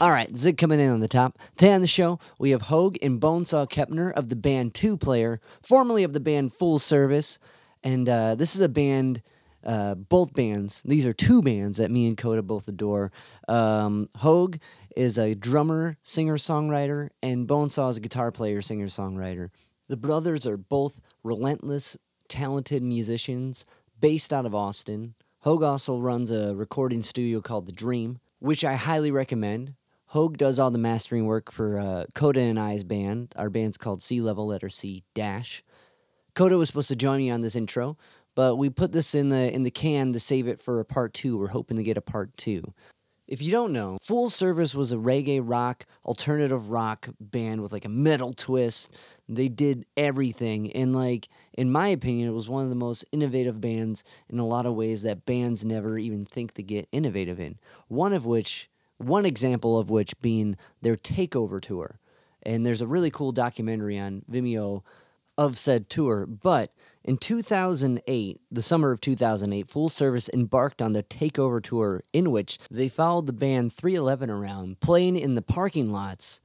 All right, Zig coming in on the top. Today on the show, we have Hoag and Bonesaw Kepner of the band Two Player, formerly of the band Full Service. And uh, this is a band, uh, both bands, these are two bands that me and Coda both adore. Um, Hoag is a drummer, singer songwriter, and Bonesaw is a guitar player, singer songwriter. The brothers are both relentless, talented musicians based out of Austin. Hoag also runs a recording studio called The Dream, which I highly recommend. Hoag does all the mastering work for uh, Coda and I's band. Our band's called Sea Level, letter C dash. Coda was supposed to join me on this intro, but we put this in the in the can to save it for a part two. We're hoping to get a part two. If you don't know, Full Service was a reggae rock, alternative rock band with like a metal twist. They did everything. And, like, in my opinion, it was one of the most innovative bands in a lot of ways that bands never even think to get innovative in. One of which, one example of which being their takeover tour. And there's a really cool documentary on Vimeo of said tour. But in 2008, the summer of 2008, Full Service embarked on the takeover tour in which they followed the band 311 around, playing in the parking lots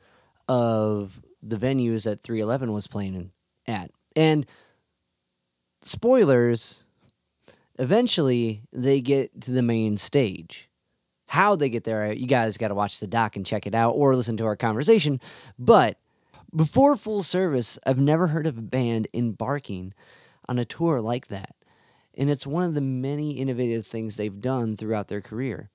of the venues that 311 was playing at. And spoilers, eventually they get to the main stage. How they get there, you guys got to watch the doc and check it out or listen to our conversation. But before full service, I've never heard of a band embarking on a tour like that. And it's one of the many innovative things they've done throughout their career.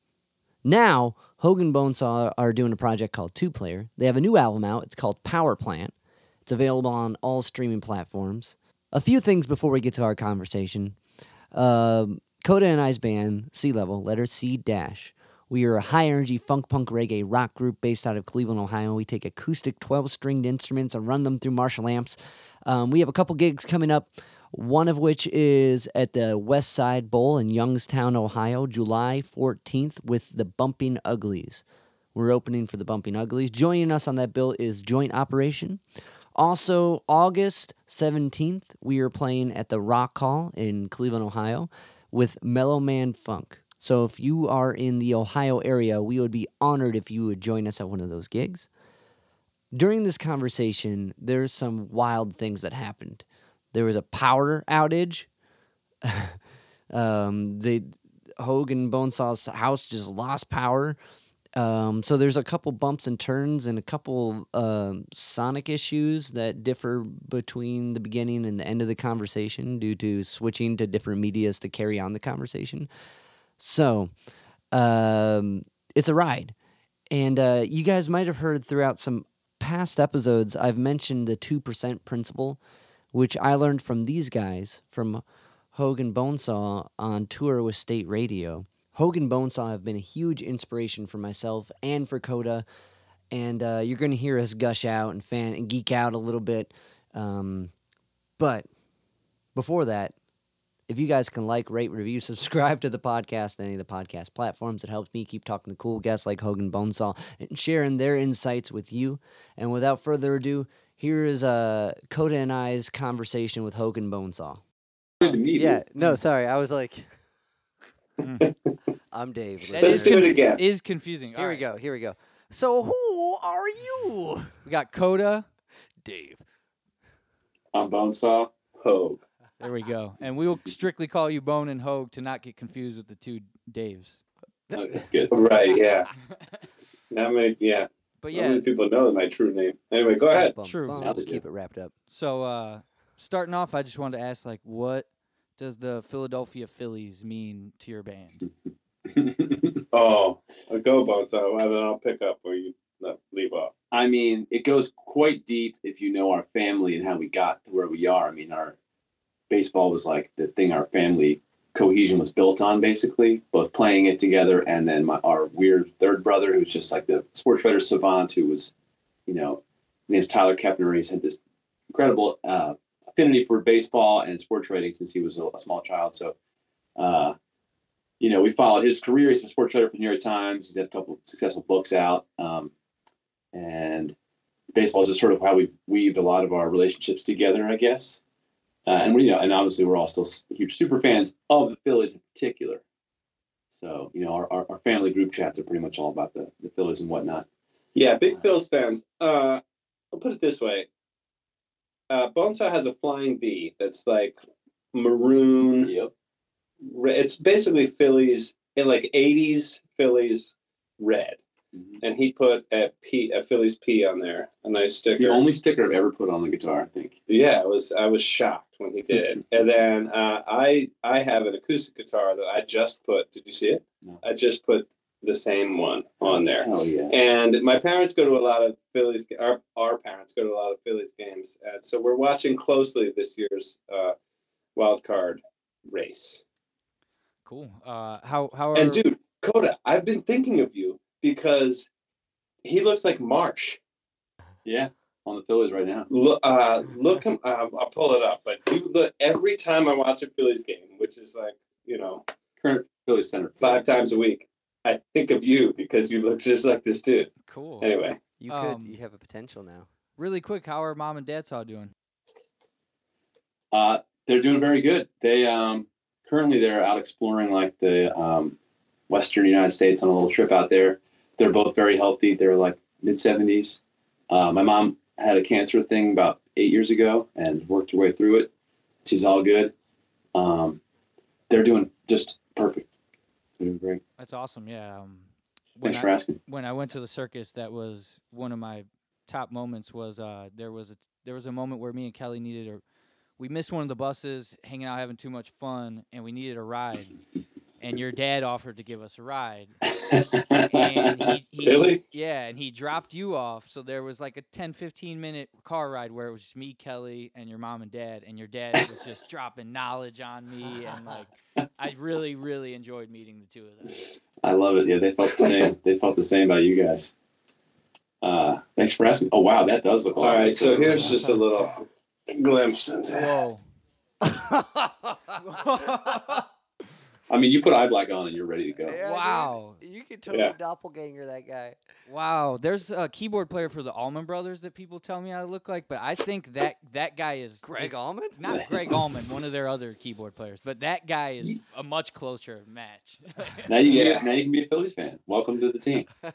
Now, Hoag and Bonesaw are doing a project called Two Player. They have a new album out. It's called Power Plant. It's available on all streaming platforms. A few things before we get to our conversation. Um, Coda and I's band, Sea Level, letter C dash. We are a high energy funk punk reggae rock group based out of Cleveland, Ohio. We take acoustic 12 stringed instruments and run them through Marshall amps. Um, we have a couple gigs coming up one of which is at the West Side Bowl in Youngstown, Ohio, July 14th with the Bumping Uglies. We're opening for the Bumping Uglies. Joining us on that bill is Joint Operation. Also, August 17th, we are playing at the Rock Hall in Cleveland, Ohio with Mellow Man Funk. So if you are in the Ohio area, we would be honored if you would join us at one of those gigs. During this conversation, there's some wild things that happened. There was a power outage. um, Hoag and Bonesaw's house just lost power. Um, so there's a couple bumps and turns and a couple uh, sonic issues that differ between the beginning and the end of the conversation due to switching to different medias to carry on the conversation. So um, it's a ride, and uh, you guys might have heard throughout some past episodes I've mentioned the two percent principle which I learned from these guys from Hoag and Bonesaw on tour with State Radio. Hoag and Bonesaw have been a huge inspiration for myself and for Coda, and uh, you're going to hear us gush out and fan and geek out a little bit. Um, but before that, if you guys can like, rate, review, subscribe to the podcast on any of the podcast platforms, it helps me keep talking to cool guests like Hoag and Bonesaw and sharing their insights with you. And without further ado, here is uh, Coda and I's conversation with Hoag and Bonesaw. Good to meet Yeah, you. no, sorry. I was like, I'm Dave. That Let's is do it again. Is confusing. Here we go. Here we go. So who are you? We got Coda. Dave. I'm Bonesaw Hoag. There we go. And we will strictly call you Bone and Hoag to not get confused with the two Daves. Oh, that's good. Right, yeah. Not many, yeah. But Not yeah, many people know my true name. Anyway, go ahead. Bum, True. bum. Now they Keep it wrapped up. so uh, starting off, I just wanted to ask, like, what does the Philadelphia Phillies mean to your band? oh, I'll go bone. So then I'll pick up where you no, leave off. I mean, it goes quite deep if you know our family and how we got to where we are. I mean, our baseball was like the thing our family cohesion was built on, basically, both playing it together and then my, our weird third brother, who's just like the sports writer savant, who was, you know, his name's Tyler Kepner. He's had this incredible uh, affinity for baseball and sports writing since he was a, a small child. So, uh, you know, we followed his career. He's a sports writer for the New York Times. He's had a couple successful books out. Um, and baseball is just sort of how we weaved a lot of our relationships together, I guess. Uh, and we, you know, and obviously we're all still huge super fans of the Phillies in particular. So you know, our, our, our family group chats are pretty much all about the, the Phillies and whatnot. Yeah, big Phillies fans. Uh, I'll put it this way. Uh, Bonesaw has a flying V that's like maroon. Yep. It's basically Phillies in like '80s Phillies red, Mhm. and he put a P, a Phillies P on there, a nice It's sticker. the only sticker I've ever put on the guitar. I think. Yeah, I was I was shocked when he did. and then uh, I I have an acoustic guitar that I just put. Did you see it? No. I just put the same one on there. Oh yeah. And my parents go to a lot of Phillies. Our our parents go to a lot of Phillies games, and so we're watching closely this year's uh, wild card race. Cool. Uh, how how are And dude, Coda, I've been thinking of you because he looks like Marsh. Yeah. On the Phillies right now. Look, uh, look him. Uh, I'll pull it up. But you look every time I watch a Phillies game, which is like you know Current Phillies center. five times a week. I think of you because you look just like this dude. cool? Anyway, You could. Um, you have a potential now. Really quick, how are mom and dad all doing? Uh, they're doing very good. They um, currently they're out exploring like the um, western United States on a little trip out there. They're both very healthy. They're like mid seventies. Uh, my mom had a cancer thing about eight years ago and worked her way through it. She's all good. Um, they're doing just perfect. They're doing great. That's awesome. Yeah. Um, when Thanks I, for asking. when I went to the circus, that was one of my top moments. Was uh, there was a there was a moment where me and Kelly needed a we missed one of the buses, hanging out having too much fun, and we needed a ride. And your dad offered to give us a ride, and he, he Really? yeah, and he dropped you off. So there was like a 10, 15 minute car ride where it was just me, Kelly, and your mom and dad, and your dad was just dropping knowledge on me, and like I really, really enjoyed meeting the two of them. I love it. Yeah, they felt the same. they felt the same about you guys. Uh, thanks for asking. Oh wow, that does look a all lot. right. like So here's just a little glimpse into. Whoa. I mean, you put eye black on and you're ready to go. Yeah, dude, Wow. You could totally Yeah. doppelganger that guy. Wow, there's a keyboard player for the Allman Brothers that people tell me I look like, but I think that that guy is Gregg is- Allman? not Gregg Allman, one of their other keyboard players, but that guy is a much closer match. Now you can Yeah. be, now you can be a Phillies fan. Welcome to the team.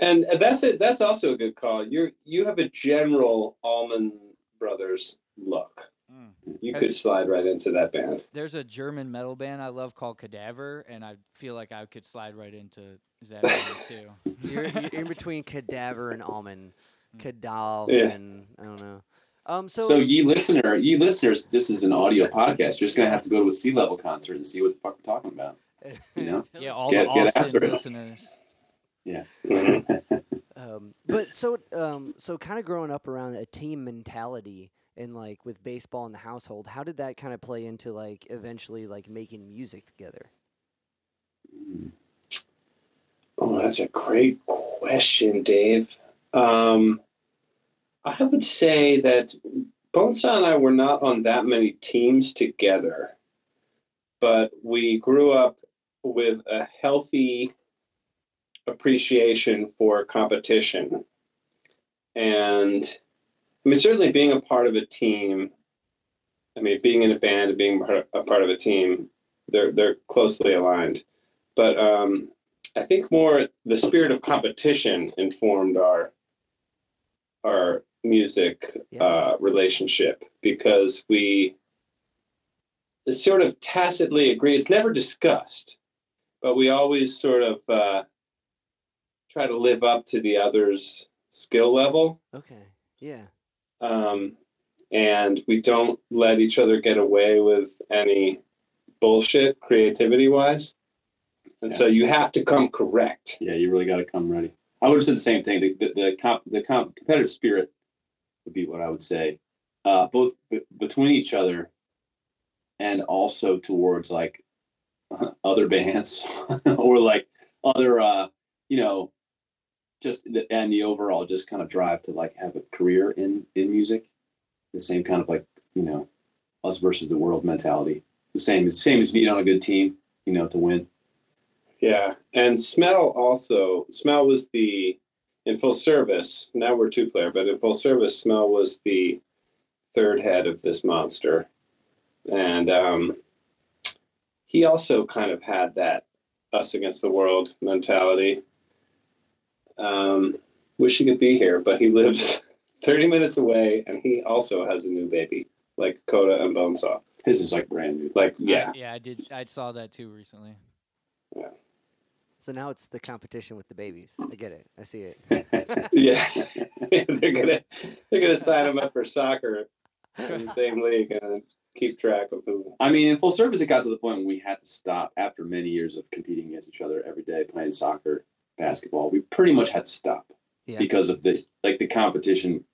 And that's it. That's also a good call. You're you have a general Allman Brothers look. Mm. You could slide right into that band. There's a German metal band I love called Cadaver, and I feel like I could slide right into that band too. You're, you're in between cadaver and Allman. Cadav Yeah. and I don't know. Um. So, So, ye listener, ye listeners, this is an audio podcast. You're just gonna have to go to a sea level concert and see what the fuck we're talking about. you know? Yeah, all Get- the get Austin after it. listeners. Um, but so um, so kind of growing up around a team mentality and like with baseball in the household, how did that kind of play into like eventually like making music together? Oh, that's a great question, Dave. Um, I would say that Bonesaw and I were not on that many teams together, but we grew up with a healthy appreciation for competition. And I mean, certainly being a part of a team, I mean, being in a band and being a part of a team, they're, they're closely aligned. But um, I think more the spirit of competition informed our our music Yeah. uh, relationship because we sort of tacitly agree. It's never discussed, but we always sort of uh, try to live up to the other's skill level, Okay. Yeah. Um, and we don't let each other get away with any bullshit creativity wise. And so you have to come correct. Yeah, you really got to come ready. I would have said the same thing. The the, the, comp, the comp, competitive spirit would be what I would say, uh, both b- between each other and also towards like other bands or like other, uh, you know, just and the overall just kind of drive to like have a career in in music. The same kind of like you know, us versus the world mentality. The same as same as being on a good team, you know, to win. Yeah, and Smell also. Smell was the in full service. Now we're two player, but in full service, Smell was the third head of this monster, and um, he also kind of had that us against the world mentality. Um, wish he could be here, but he lives 30 minutes away, and he also has a new baby, like Coda and Bonesaw. His is like brand new. Like, I- yeah, yeah, I did. I saw that too recently. Yeah. So now it's the competition with the babies. I get it. I see it. yeah. they're gonna they're gonna sign him up for soccer in the same league and keep track of who. I mean, in full service, it got to the point when we had to stop after many years of competing against each other every day, playing soccer, basketball. We pretty much had to stop Yeah. because of the like the competition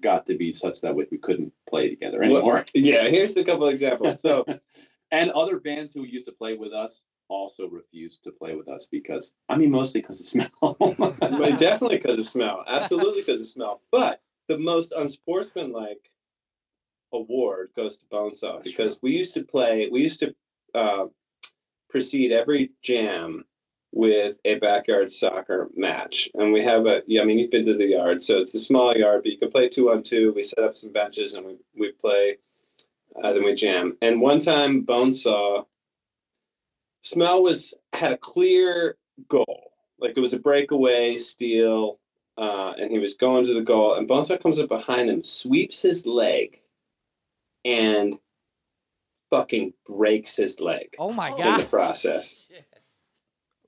got to be such that we we couldn't play together Well- anymore. Yeah, here's a couple examples. So and other bands who used to play with us also refused to play with us because I mean, mostly because of smell. But definitely because of smell. Absolutely because of smell. But the most unsportsmanlike award goes to Bonesaw That's because we used to play, we used to uh, precede every jam with a backyard soccer match. And we have a, yeah, I mean, you've been to the yard, so it's a small yard, but you can play two on two. We set up some benches and we, we play, uh, then we jam. And one time, Bonesaw, Smell was, had a clear goal. Like it was a breakaway steal, uh, and he was going to the goal, and Bonesaw comes up behind him, sweeps his leg, and fucking breaks his leg Oh my god! in the process.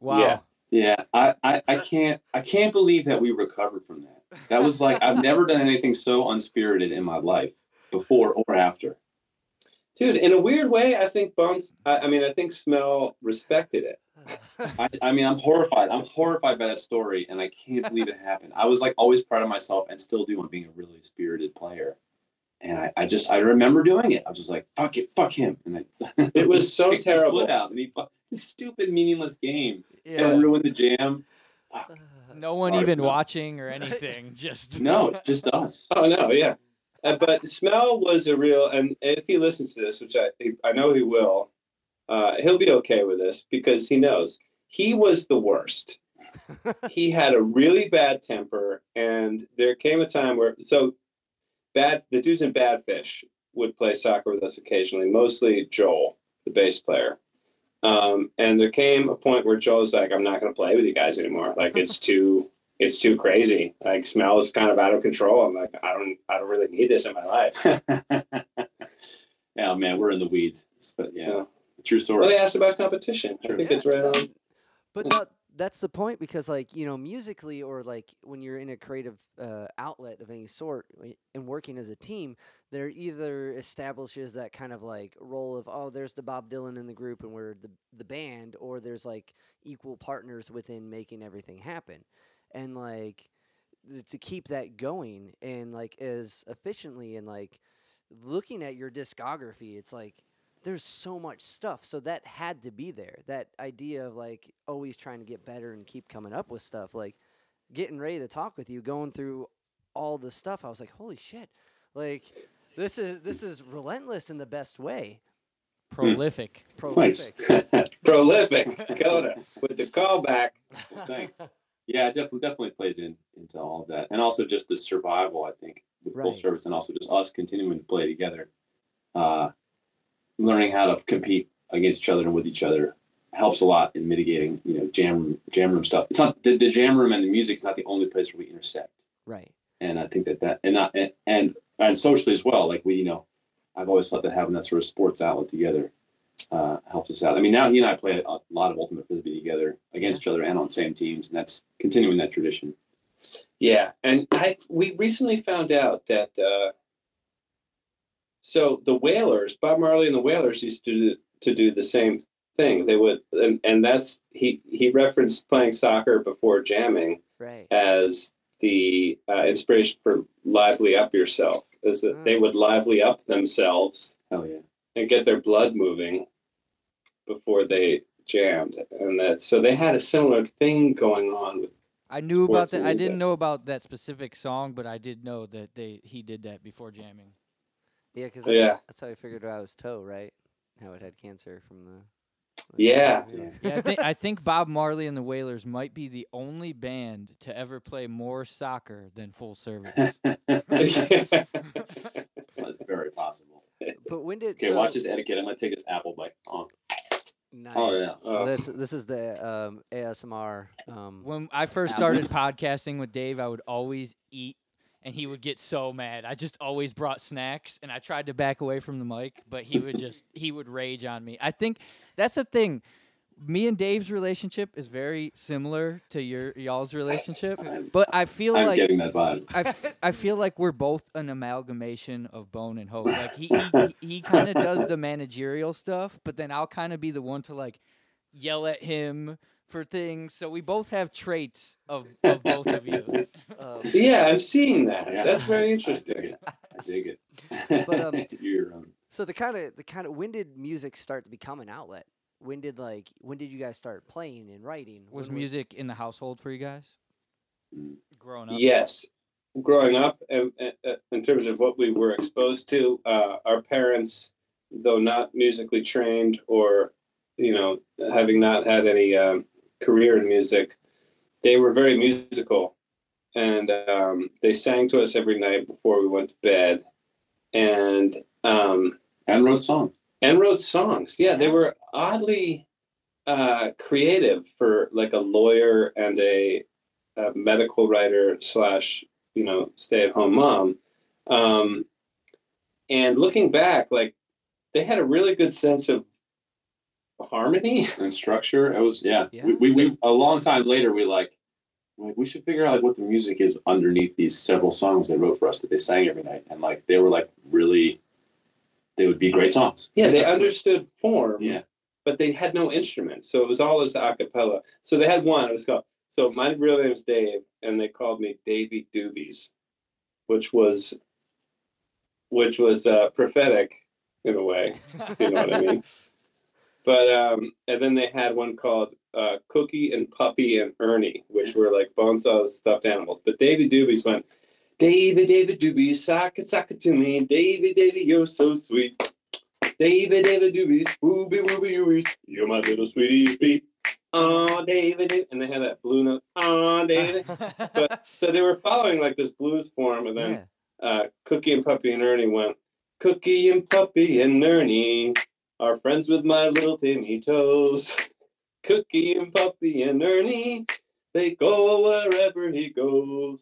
Wow. Yeah. yeah, I, I, I can't I can't believe that we recovered from that. That was like I've never done anything so unspirited in my life before or after. Dude, in a weird way, I think Bones. I, I mean, I think Smell respected it. I, I mean, I'm horrified. I'm horrified by that story, and I can't believe it happened. I was like always proud of myself, and still do on being a really spirited player. And I, I just, I remember doing it. I was just like, "Fuck it, fuck him," and I, It was so terrible. out, and he, fu- this stupid, meaningless game, Yeah. and ruined the jam. No one even Smell. watching or anything. Just No, just us. Oh no, yeah. Uh, but Smell was a real, and if he listens to this, which I I know he will, uh, he'll be okay with this because he knows he was the worst. he had a really bad temper, and there came a time where so bad the dudes in Badfish would play soccer with us occasionally, mostly Joel, the bass player. Um, and there came a point where Joel was like, "I'm not going to play with you guys anymore. Like it's too." It's too crazy. Like smell is kind of out of control. I'm like, I don't, I don't really need this in my life. yeah, man, we're in the weeds. But yeah, Yeah. true story. Well, they asked about competition. I Sure. think it's right on. But Yeah. That's the point because, like, you know, musically or like when you're in a creative uh, outlet of any sort and working as a team, there either establishes that kind of like role of oh, there's the Bob Dylan in the group and we're the the band, or there's like equal partners within making everything happen, and like th- to keep that going and like as efficiently and like looking at your discography, it's like there's so much stuff. So that had to be there. That idea of like always trying to get better and keep coming up with stuff. Like getting ready to talk with you, going through all the stuff. I was like, holy shit! Like this is this is relentless in the best way. prolific. Nice. Prolific. Prolific, Coda, with the callback. Well, thanks. Yeah, it definitely definitely plays in into all of that, and also just the survival. I think with full service, and also just us continuing to play together, uh, learning how to compete against each other and with each other helps a lot in mitigating, you know, jam room, jam room stuff. It's not the, the jam room and the music is not the only place where we intersect, right. and I think that that and not and and, and socially as well. Like we, you know, I've always thought that having that sort of sports outlet together uh, helps us out. I mean, now he and I play a lot of ultimate frisbee together against each other and on same teams, and that's continuing that tradition. Yeah, and I we recently found out that uh, so the Wailers, Bob Marley and the Wailers used to do, to do the same thing. They would, and, and that's he he referenced playing soccer before jamming Right. as the uh, inspiration for lively up yourself. Is that they Mm. would lively up themselves Hell yeah. and get their blood moving before they jammed, and that so they had a similar thing going on with I knew about Sports that. I didn't know about that specific song, but I did know that they he did that before jamming. Yeah, because Yeah. that's how I figured out it was toe, right? How it had cancer from the. Yeah. Yeah. Yeah, I think I think Bob Marley and the Wailers might be the only band to ever play more soccer than full service. That's very possible. But when did Okay, so, watch this etiquette. I'm gonna take this apple bite. Oh, Nice. Oh, yeah. Oh. That's this is the um, ASMR. Um, When I first started podcasting with Dave, I would always eat, and he would get so mad. I just always brought snacks, and I tried to back away from the mic, but he would just he would rage on me. I think that's the thing. Me and Dave's relationship is very similar to your y'all's relationship, but I feel I'm like getting that vibe. I, f- I feel like we're both an amalgamation of Bone and Hoag. Like he he, he kind of does the managerial stuff, but then I'll kind of be the one to like yell at him for things. So we both have traits of, of both of you. um, Yeah, I'm seeing that. Yeah. That's very interesting. it. I dig it. But, um, You're, um, so the kind of the kind of when did music start to become an outlet? When did like when did you guys start playing and writing? Was When music in the household for you guys Mm. growing up? Yes. Growing up, and, and, uh, in terms of what we were exposed to, uh, our parents, though not musically trained or, you know, having not had any um, career in music, they were very musical. And um, they sang to us every night before we went to bed. And um, and wrote songs. and wrote songs. Yeah, they were oddly uh, creative for like a lawyer and a, a medical writer slash you know stay at home mom. Um, and looking back, like they had a really good sense of harmony. and structure. It was yeah. Yeah. We, we, we a long time later we like like we should figure out like what the music is underneath these several songs they wrote for us that they sang every night and like they were like really they would be great songs. Yeah, they understood form. Yeah. but they had no instruments, so it was all as a cappella. So they had one. It was called. So my real name is Dave, and they called me Davy Doobies, which was, which was uh, prophetic in a way. You know what I mean? But um, and then they had one called uh, Cookie and Puppy and Ernie, which were like Bonesaw's stuffed animals. But Davy Doobies went, Davy, Davy Doobies, sock it, sock it to me. Davy, Davy, you're so sweet. David, David Doobies, wooby, wooby, woobies, you're my little sweetie Pete. Oh, David, David. and they had that blue note. Oh, David. But so they were following like this blues form, and then yeah. uh, Cookie and Puppy and Ernie went, Cookie and Puppy and Ernie are friends with my little Timmy toes. Cookie and Puppy and Ernie, they go wherever he goes.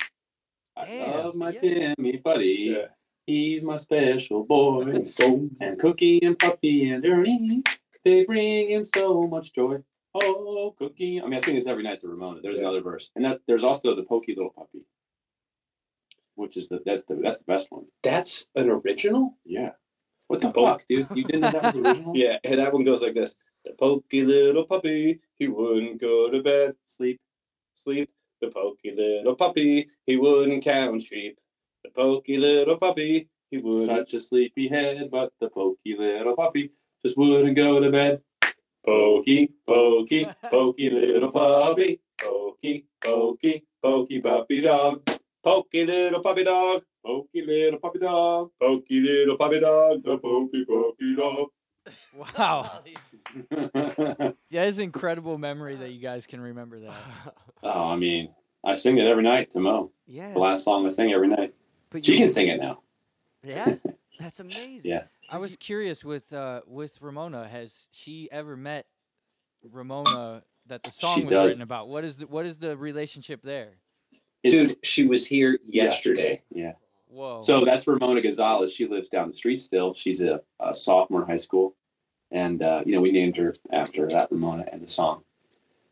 I love my yeah. Timmy buddy. Yeah. He's my special boy. and Cookie and Puppy and Ernie, they bring him so much joy. Oh, Cookie. I mean, I sing this every night to Ramona. There's Yeah. another verse. And that, there's also the Pokey Little Puppy, which is the that's the that's the best one. That's an original? Yeah. What the fuck, dude? You didn't know that was original? Yeah, and that one goes like this. The pokey little puppy, he wouldn't go to bed. Sleep. Sleep. The pokey little puppy, he wouldn't count sheep. The pokey little puppy, he wouldn't. Such a sleepy head, but the pokey little puppy just wouldn't go to bed. Pokey, pokey, pokey little puppy. Pokey, pokey, pokey puppy dog. Pokey little puppy dog. Pokey little puppy dog. Pokey little puppy dog. The pokey, pokey dog. wow. Yeah, it's incredible memory that you guys can remember that. oh, I mean, I sing it every night to Mo. yeah. The last song I sing every night. But She you- can sing it now. Yeah, that's amazing. Yeah. I was curious with uh, with Ramona. Has she ever met Ramona that the song She was does. written about? What is the what is the relationship there? It's, Dude, she was here yesterday. yeah. Whoa. So that's Ramona Gonzalez. She lives down the street still. She's a, a sophomore in high school, and uh, you know we named her after that Ramona and the song,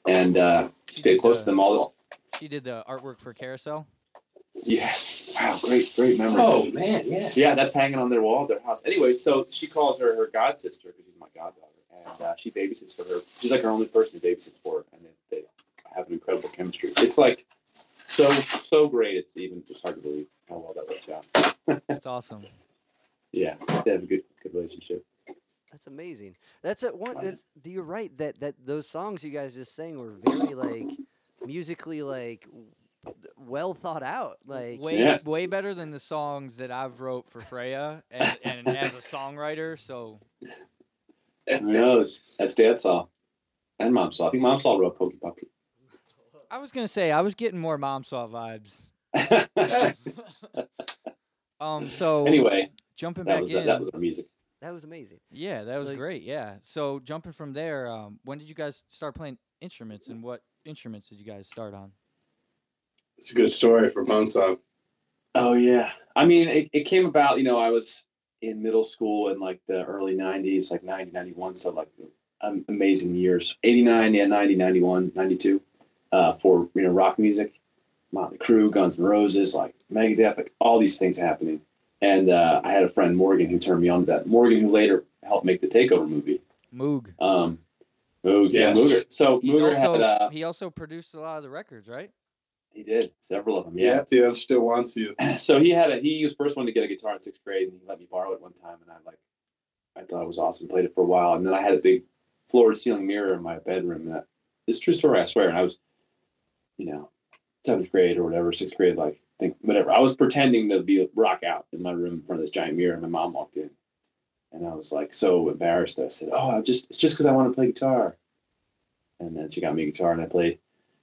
and uh, She stay close the- to them all. she did the artwork for Carousel. Yes. Wow. Great. Great memory. Oh, man, yeah. Yeah, that's hanging on their wall of their house. Anyway, so she calls her her god sister because she's my goddaughter, and uh, she babysits for her. She's like her only person who babysits for her, and they, they have an incredible chemistry. It's like so so great. It's even it's hard to believe how well that worked out. That's awesome. Yeah, they have a good good relationship. That's amazing. That's a one. Right. That's you're right that that those songs you guys just sang were very like musically like well thought out. Like way Yeah. way better than the songs that I've wrote for Freya and, and as a songwriter. So Who knows? That's Dad saw, and Mom saw. I think Mom saw wrote Pokey Puppy. I was gonna say I was getting more mom saw vibes. Um. So anyway, jumping that back was in. that was our music. That was amazing. Yeah, that was Like- great. Yeah. So jumping from there, um, when did you guys start playing instruments, and what instruments did you guys start on? It's a good story for Bonesaw. Oh yeah. I mean, it, it came about, you know, I was in middle school in like the early 90s, like 90, 91. So like um, amazing years. 89, yeah, 90, 91, 92 uh, for, you know, rock music. Motley Crue, Guns N' Roses, like Megadeth, like all these things happening. And uh, I had a friend, Morgan, who turned me on to that. Morgan, who later helped make the Takeover movie. Moog. Um, Moog, yeah, Yes. Mooger. So He's Mooger also had, uh, he also produced a lot of the records, right? he did several of them. yeah. the other still wants you. so he had a he was first one to get a guitar in sixth grade and he let me borrow it one time and I like I thought it was awesome, played it for a while, and then I had a big floor to ceiling mirror in my bedroom that this true story, I swear. And I was, you know, seventh grade or whatever, sixth grade, like think whatever. I was pretending to be rock out in my room in front of this giant mirror and my mom walked in. And I was like so embarrassed. I said, Oh, I just it's just because I want to play guitar. And then she got me a guitar and I played.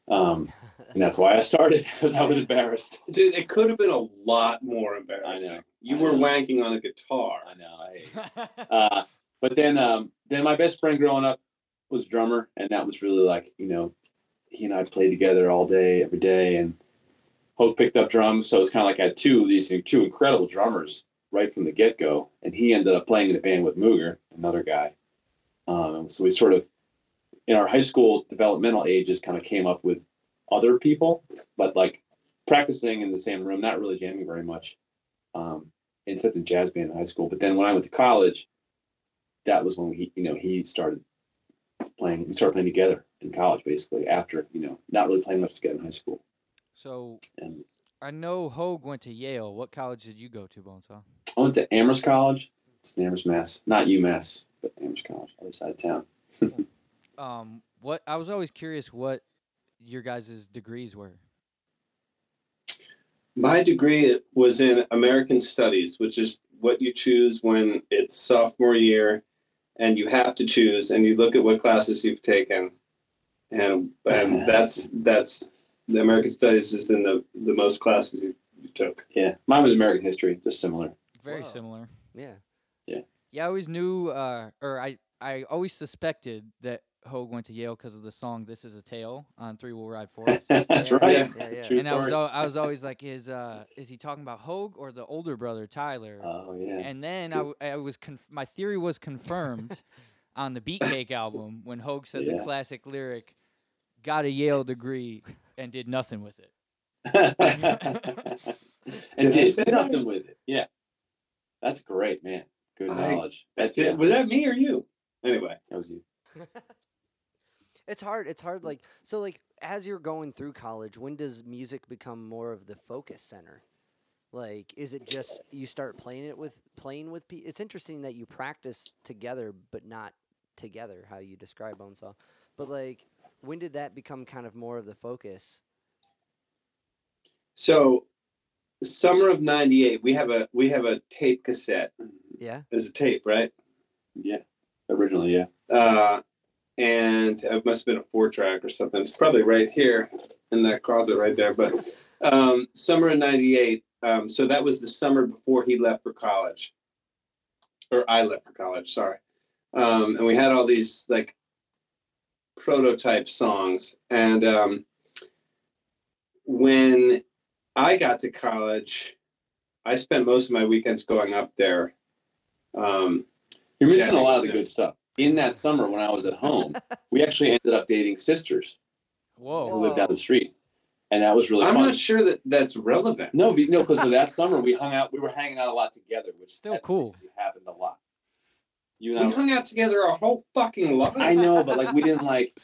Um, and that's why I started because I was embarrassed. Dude, it could have been a lot more I embarrassing. know. You I were know. wanking on a guitar. I know. I hate uh, but then, um, then my best friend growing up was a drummer, and that was really like, you know, he and I played together all day, every day, and Hoag picked up drums, so it's kind of like I had two these two incredible drummers right from the get go, and he ended up playing in a band with Mooger, another guy. Um, so we sort of, in our high school developmental ages, kind of came up with other people, but like practicing in the same room, not really jamming very much. Um, except in jazz band in high school. But then when I went to college, that was when he, you know, he started playing. We started playing together in college, basically. After you know, not really playing much together in high school. so And I know Hoag went to Yale. What college did you go to, Bonesaw? I went to Amherst College. It's in Amherst, Mass. Not UMass, but Amherst College, other side of town. Um, what I was always curious what your guys' degrees were. My degree was in American Studies, which is what you choose when it's sophomore year and you have to choose and you look at what classes you've taken. And and that's that's the American Studies is in the, the most classes you, you took. Yeah, mine was American history, just similar. Very Whoa. similar. Yeah. Yeah, Yeah, I always knew, uh, or I, I always suspected that Hoag went to Yale because of the song "This Is a Tale" on Three Will Ride Force. That's Yeah, right. yeah, yeah, That's yeah. true and I was, al- I was always like, is, uh, is he talking about Hoag or the older brother Tyler? Oh yeah. and then I, w- I was, conf- my theory was confirmed on the Beatcake album when Hoag said Yeah. the classic lyric, "Got a Yale degree and did nothing with it." and Did did say that? nothing with it. Yeah, that's great, man. Good I- knowledge. That's Yeah. it. Was that me or you? Anyway. That was you. It's hard. It's hard. Like so. Like as you're going through college, when does music become more of the focus center? Like, is it just you start playing it with playing with people? It's interesting that you practice together, but not together. How you describe Bonesaw, but like, when did that become kind of more of the focus? So summer of ninety eight, we have a we have a tape cassette. Yeah. There's a tape, right? Yeah, originally, yeah. uh, and it must have been a four track or something. It's probably right here in that closet right there. But um, summer of '98. Um, so that was the summer before he left for college, or I left for college. Sorry. Um, and we had all these like prototype songs, and um, when I got to college, I spent most of my weekends going up there. Um, You're missing Yeah, a lot of the good stuff. In that summer when I was at home, we actually ended up dating sisters who Whoa. lived down the street, and that was really I'm fun. not sure that that's relevant. No, be- no, because that summer we hung out. We were hanging out a lot together, which Still cool. Happened a lot. You We hung out together our whole fucking life. I know, but like we didn't like.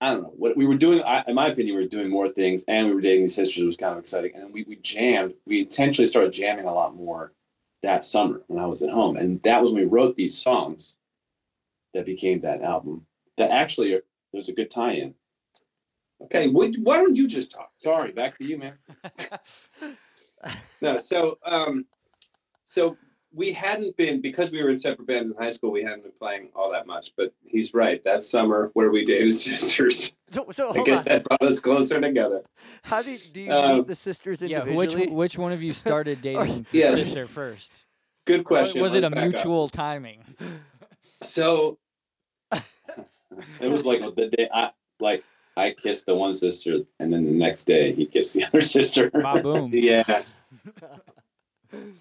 I don't know what we were doing. I, in my opinion, we were doing more things, and we were dating these sisters. It was kind of exciting, and we we jammed. We intentionally started jamming a lot more that summer when I was at home, and that was when we wrote these songs that became that album. That actually are, there's a good tie-in. Okay, why, why don't you just talk? Sorry, back to you, man. No, so um, so we hadn't been because we were in separate bands in high school. We hadn't been playing all that much. But he's right. That summer where we dated sisters, So, so I guess on. that brought us closer together. How do do you Um, meet the sisters individually? yeah, which which one of you started dating Yes. sister first? good question. Was it a Let's back up. mutual timing? So It was like the day I like I kissed the one sister, and then the next day he kissed the other sister. Boom. yeah,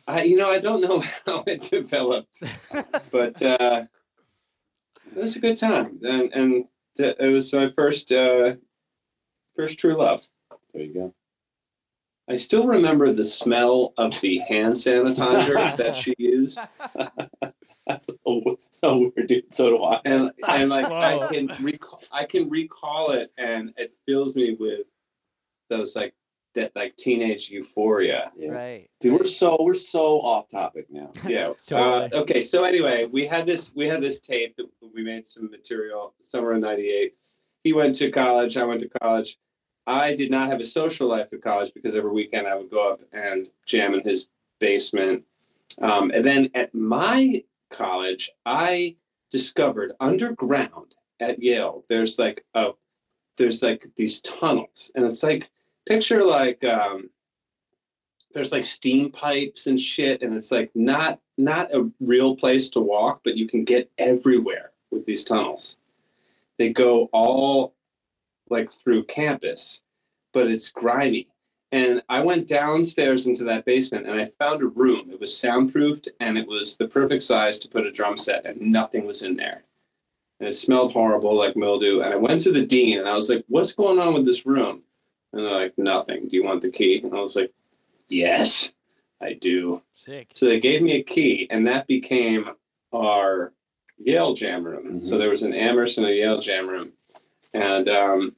I you know I don't know how it developed, but uh, it was a good time, and and it was my first uh, first true love. There you go. I still remember the smell of the hand sanitizer that she used, That's so, so weird, dude. So do I. and and like I can recall, I can recall it, and it fills me with those like that like teenage euphoria. Yeah. Right. Dude, we're so we're so off topic now. Yeah. Totally. Uh, okay. So anyway, we had this we had this tape that we made some material summer of '98. He went to college. I went to college. I did not have a social life at college because every weekend I would go up and jam in his basement. Um, and then at my college, I discovered underground at Yale. There's like a there's like these tunnels, and it's like picture like um, there's like steam pipes and shit, and it's like not not a real place to walk, but you can get everywhere with these tunnels. They go all like through campus, but it's grimy. And I went downstairs into that basement and I found a room. It was soundproofed and it was the perfect size to put a drum set, and nothing was in there. And it smelled horrible like mildew. And I went to the dean and I was like, What's going on with this room? And they're like, Nothing. Do you want the key? And I was like, Yes, I do. Sick. So they gave me a key, and that became our Yale jam room. Mhm. So there was an Amherst and a Yale jam room. And um,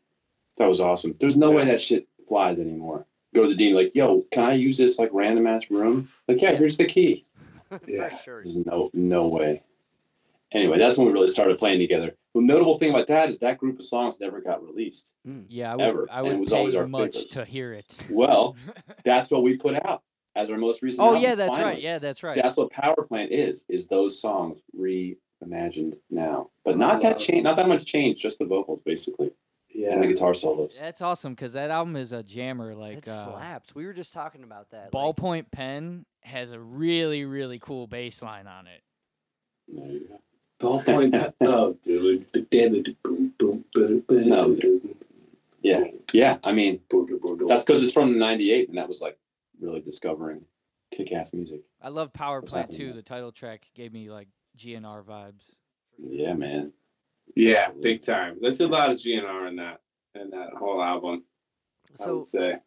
That was awesome. There's no way that shit flies anymore. Go to the dean like, yo, can I use this like random ass room? Like, yeah, here's the key. Yeah. Sure. There's no no way. Anyway, that's when we really started playing together. The notable thing about that is that group of songs never got released. Yeah, I would, Ever. I And it would was pay always our much favorites. to hear it. Well, that's what we put out as our most recent. oh album, yeah, that's finally. right. Yeah, that's right. That's what Power Plant is. Is those songs reimagined now, but not that change, not that much change, just the vocals basically Yeah, and the guitar solos. That's awesome because that album is a jammer. Like it uh, slaps. We were just talking about that. like- Ballpoint Pen has a really really cool bass line on it. There you go. Ballpoint. dude. Boom, boom, boom, boom, No. Yeah, yeah. I mean, that's because it's from '98, and that was like really discovering kick-ass music. I love Power What's Plant too. The title track gave me like GNR vibes. Yeah, man. Yeah, big time. There's a lot of GNR in that in that whole album. I So would say.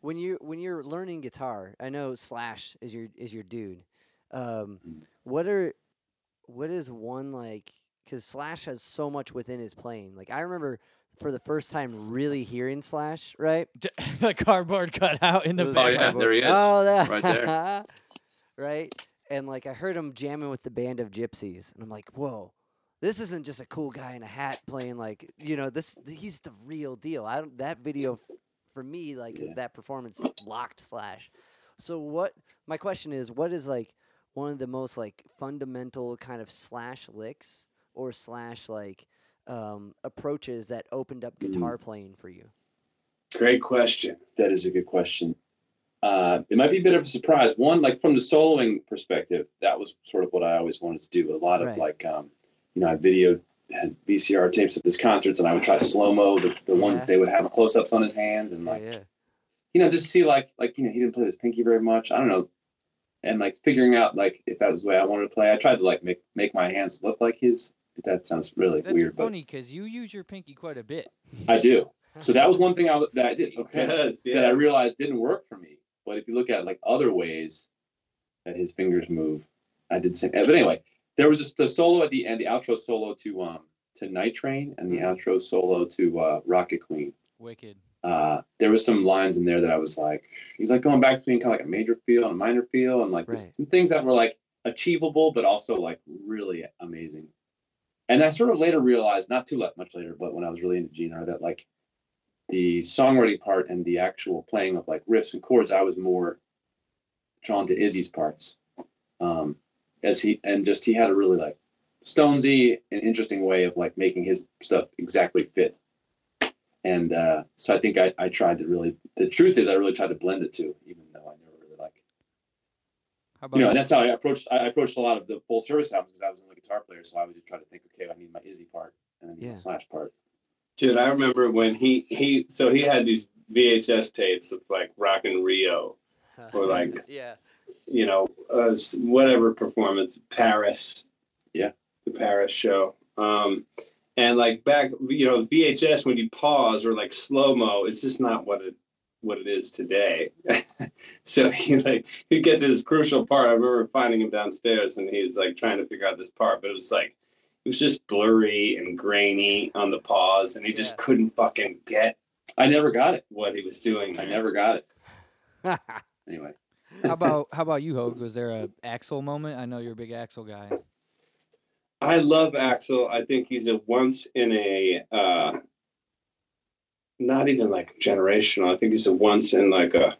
when you when you're learning guitar, I know Slash is your is your dude. Um, Mm. what are what is one like? Because Slash has so much within his playing. Like I remember for the first time really hearing Slash, right? the cardboard cutout in the Those Oh, back. yeah, there he is. Oh, that right there. right, and like I heard him jamming with the band of gypsies, and I'm like, whoa. This isn't just a cool guy in a hat playing like you know this. He's the real deal. I don't that video for me like Yeah. that performance locked Slash. So what? My question is, what is like one of the most like fundamental kind of Slash licks or Slash like um, approaches that opened up guitar playing for you? Great question. That is a good question. Uh, it might be a bit of a surprise. One, like from the soloing perspective, that was sort of what I always wanted to do. A lot of Right. like, um, you know, I video had VCR tapes of his concerts, and I would try slow mo the, the ones Yeah. that they would have close ups on his hands, and Yeah, like, yeah. you know, just see like like you know he didn't play his pinky very much. I don't know, and like figuring out like if that was the way I wanted to play. I tried to like make make my hands look like his. That sounds really That's weird, That's funny because you use your pinky quite a bit. I do. So that was one thing I, that I did. Okay, does, that I realized didn't work for me. But if you look at like other ways that his fingers move, I did the same. But anyway, there was this, the solo at the end, the outro solo to um to Night Train, and the Mhm. outro solo to uh, Rocket Queen. Wicked. Uh, there was some lines in there that I was like, he's like going back between kind of like a major feel and a minor feel, and like just Right. some things that were like achievable, but also like really amazing. And I sort of later realized, not too much later, but when I was really into GNR, that like the songwriting part and the actual playing of like riffs and chords, I was more drawn to Izzy's parts. Um, as he and just he had a really like Stonesy, an interesting way of like making his stuff exactly fit. And uh, so I think I, I tried to really. The truth is, I really tried to blend it too, even though I never really like. How about You know, and that's how I approached. I approached a lot of the full service albums because I was only a guitar player, so I would just try to think, okay, I need my Izzy part and then Yeah. my Slash part. Dude, I remember when he he so he had these VHS tapes of like Rock in Rio or like yeah. you know uh, whatever performance Paris, Yeah. the Paris show. Um, and like back, you know, VHS when you pause or like slow mo, it's just not what it what it is today. so he like he gets to this crucial part. I remember finding him downstairs and he was like trying to figure out this part, but it was like it was just blurry and grainy on the pause, and he just couldn't fucking get I never got it. what he was doing. I never got it. Anyway, how about how about you, Hoag? Was there a Axl moment? I know you're a big Axl guy. I love Axl. I think he's a once in a uh, not even like generational. I think he's a once in like a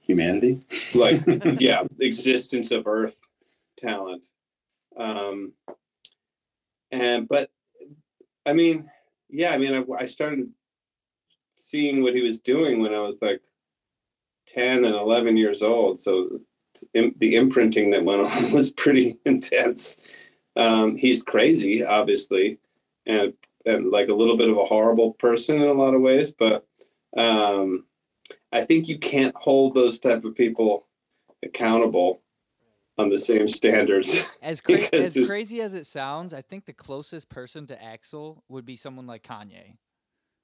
humanity. like yeah existence of Earth talent. Um, and but I mean, yeah, I mean, I, I started seeing what he was doing when I was like ten and eleven years old. So the imprinting that went on was pretty intense. Um, he's crazy, obviously, and and like a little bit of a horrible person in a lot of ways, but um, I think you can't hold those type of people accountable on the same standards. As cra- as there's- crazy as it sounds, I think the closest person to Axl would be someone like Kanye.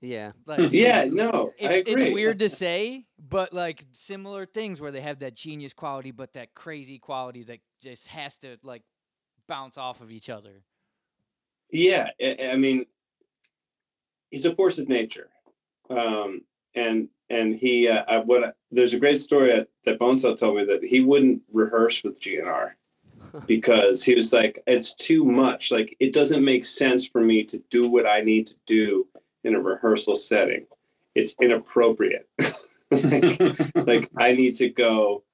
Yeah. Like yeah, no, I it's, agree. it's weird to say, but like similar things where they have that genius quality, but that crazy quality that just has to like bounce off of each other. Yeah, I, I mean, he's a force of nature, um, and and he uh, I, what there's a great story that, that Bonesaw told me that he wouldn't rehearse with GNR because he was like, it's too much. Like it doesn't make sense for me to do what I need to do in a rehearsal setting. It's inappropriate. like, like I need to go.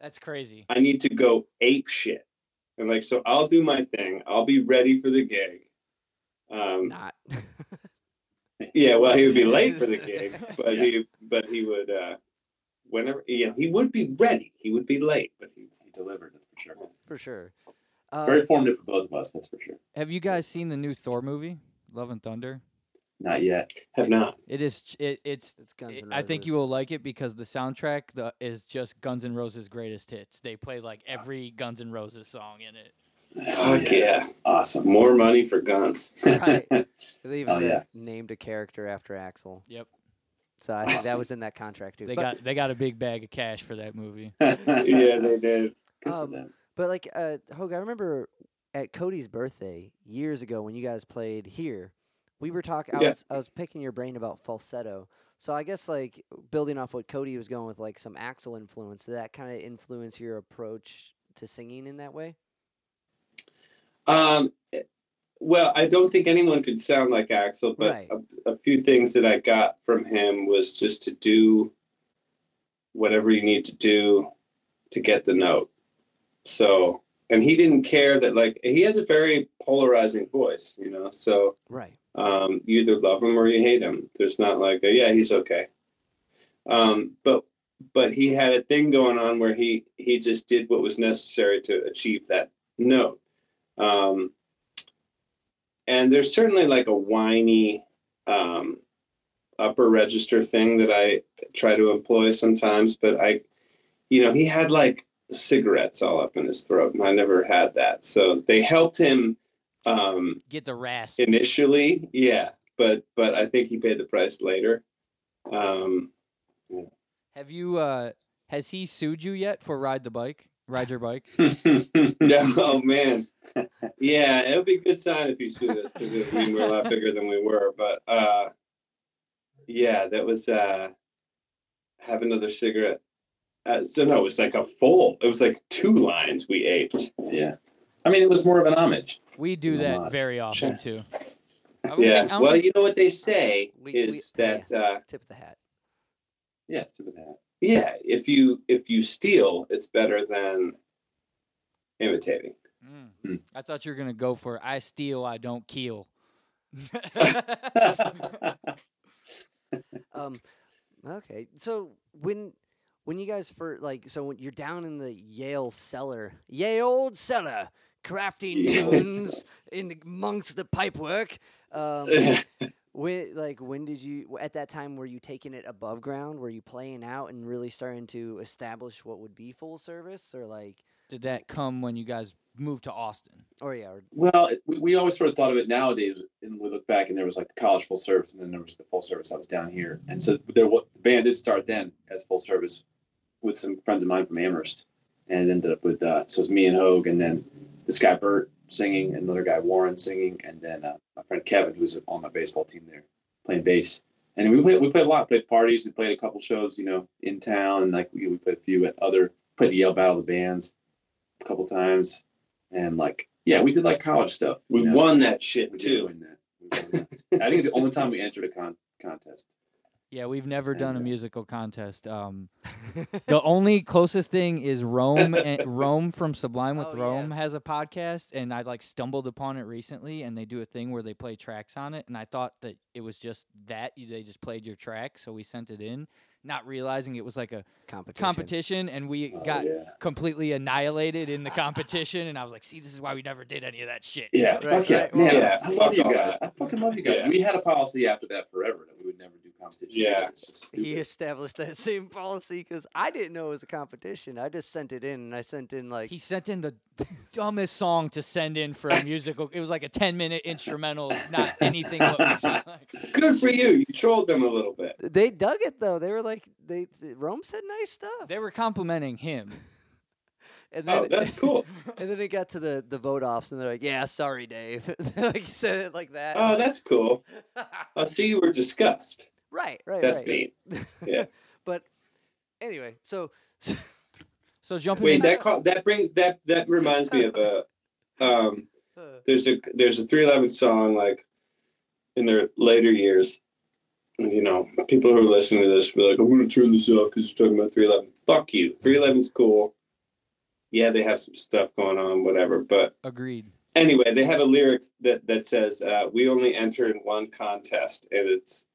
That's crazy. I need to go ape shit. And like, so I'll do my thing. I'll be ready for the gig. Um, Not. yeah, well, he would be late for the gig, but Yeah. he, but he would, uh, whenever, you know, he would be ready. He would be late, but he, He delivered, that's for sure. for sure. Um, Very formative for both of us, that's for sure. Have you guys seen the new Thor movie, Love and Thunder? Not yet. have not. It is. It, it's. it's Guns it- N' I think you will like it because the soundtrack the, is just Guns N' Roses' greatest hits. They play like every Guns N' Roses song in it. Oh, Fuck yeah. Awesome. More money for guns. Right. They even Oh, yeah. named a character after Axl. Yep. So I think that was in that contract too. They but, got they got a big bag of cash for that movie. yeah, they did. Good for Um, but like uh Hoag, I remember at Cody's birthday years ago when you guys played here, we were talking I Yeah. was I was picking your brain about falsetto. So I guess like building off what Cody was going with like some Axl influence, did that kind of influence your approach to singing in that way? Um, well, I don't think anyone could sound like Axl, but Right. a, a few things that I got from him was just to do whatever you need to do to get the note. So, and he didn't care that like he has a very polarizing voice, you know. So Right. Um, you either love him or you hate him. There's not like, a, yeah, he's okay. Um, but but he had a thing going on where he he just did what was necessary to achieve that note. Um, and there's certainly like a whiny um, upper register thing that I try to employ sometimes, but I, you know, he had like cigarettes all up in his throat, and I never had that. So they helped him um, Get the rasp. initially, yeah, but but I think he paid the price later. Um, Have you? uh Has he sued you yet for ride the bike? Ride your bike? yeah, oh man, yeah, it would be a good sign if he sued us because we were a lot bigger than we were. But uh, yeah, that was uh, have another cigarette. Uh, so no, it was like a full. It was like two lines we ate. yeah. I mean, it was more of an homage. We do that my. very often too. Yeah. think- I don't Well, think- you know what they say We- is we- that uh, Tip of the hat. Yeah, it's to the hat. yeah, if you if you steal, it's better than imitating. Mm. Hmm. I thought you were gonna go for I steal, I don't kill. Um, okay. So when when you guys for like? So when you're down in the Yale cellar, Yale old cellar, crafting Yes. tunes in amongst the pipework. Um, when like when did you at that time were you taking it above ground? Were you playing out and really starting to establish what would be full service, or like, Did that come when you guys moved to Austin? or yeah, or, Well, we, we always sort of thought of it nowadays, and we look back, and there was like the college full service, and then there was the full service that was down here. And so there, wa- the band did start then as full service with some friends of mine from Amherst, and it ended up with uh, so it was me and Hoag, and then this guy Bert singing, another guy Warren singing, and then uh, my friend Kevin, who's on my baseball team there, playing bass. And we played we played a lot, played parties, we played a couple shows, you know, in town, and like we, we played a few at other played the Yale Battle of the Bands a couple times, and like yeah, we did like college stuff. we know? won that shit We did too. win that. We won that. I think it's the only time we entered a con- contest. Yeah, we've never done a musical contest. Um, the only closest thing is Rome. and Rome from Sublime with Oh, yeah. Rome has a podcast, and I like stumbled upon it recently. And they do a thing where they play tracks on it, and I thought that it was just that they just played your track, so we sent it in, not realizing it was like a competition. competition, and we Oh, got yeah. completely annihilated in the competition. And I was like, "See, this is why we never did any of that shit." Yeah, Right, fuck yeah, right, well- man, Yeah, I love you guys. that. I fucking love you guys. Yeah. We had a policy after that forever that we would never do competition. Yeah. Just he established that same policy because I didn't know it was a competition. I just sent it in, and I sent in like He sent in the dumbest song to send in for a musical. It was like a ten minute instrumental, not anything what we like. Good for you. You trolled them a little bit. they dug it though. They were like they Rome said nice stuff, They were complimenting him. and then Oh, that's cool. and then it got to the the vote offs, and they're like, "Yeah, sorry, Dave." like said it like that. Oh, that's cool. I see you were disgust. right, right, That's right. neat. Yeah. but anyway, so So jumping Wait, in, that call, that brings that that reminds me of a um there's a there's a 311 song like in their later years and, you know people who are listening to this will be like i'm going to turn this off because it's talking about 311 fuck you 311's cool yeah they have some stuff going on whatever but agreed. anyway they have a lyric that that says uh, we only enter in one contest and it's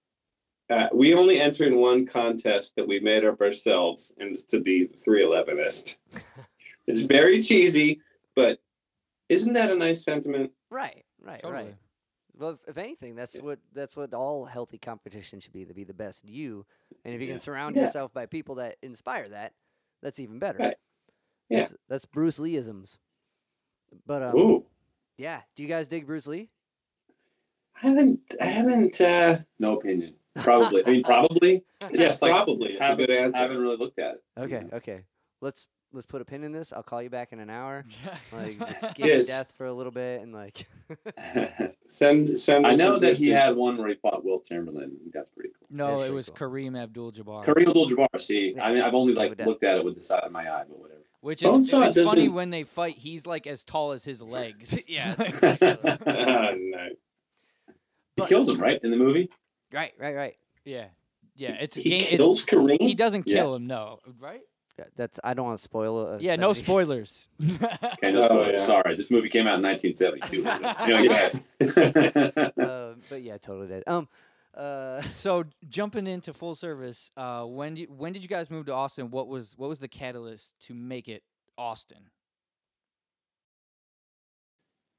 uh, we only enter in one contest that we made up ourselves and it's to be the 311ist it's very cheesy but isn't that a nice sentiment right, right, Totally. right. Well, if, if anything, that's what that's what all healthy competition should be to be the best you. And if you Yeah. can surround Yeah. yourself by people that inspire that, that's even better. Right. Yeah. That's, that's Bruce Lee-isms. But um, Ooh. yeah, do you guys dig Bruce Lee? I haven't. I haven't. Uh, No opinion. Probably. I mean, probably. It's yeah, just like, probably. It's a haven't, good answer. I haven't really looked at it. Okay, Yeah. okay. Let's let's put a pin in this. I'll call you back in an hour. Like just give Yes. me death for a little bit and like Send. Send. I know that he had one where he fought Wilt Chamberlain. That's pretty cool. No, That's it was cool. Kareem Abdul-Jabbar. Kareem Abdul-Jabbar. See, Yeah. I mean, I've only like with looked at it with the side of my eye, but whatever. Which is it's funny doesn't- when they fight. He's like as tall as his legs. Yeah, oh, no. He But- kills him, right, in the movie. right, right, right. yeah, yeah. It's He game. It's, kills Kareem. he doesn't Yeah. kill him. No, right? Yeah, That's I don't want to spoil it. Yeah, no spoilers. Okay, no Oh, yeah. Sorry, this movie came out in 1972. you know, uh, but yeah, totally did. Um, uh, so jumping into full service, uh, when do you, when did you guys move to Austin? What was what was the catalyst to make it Austin?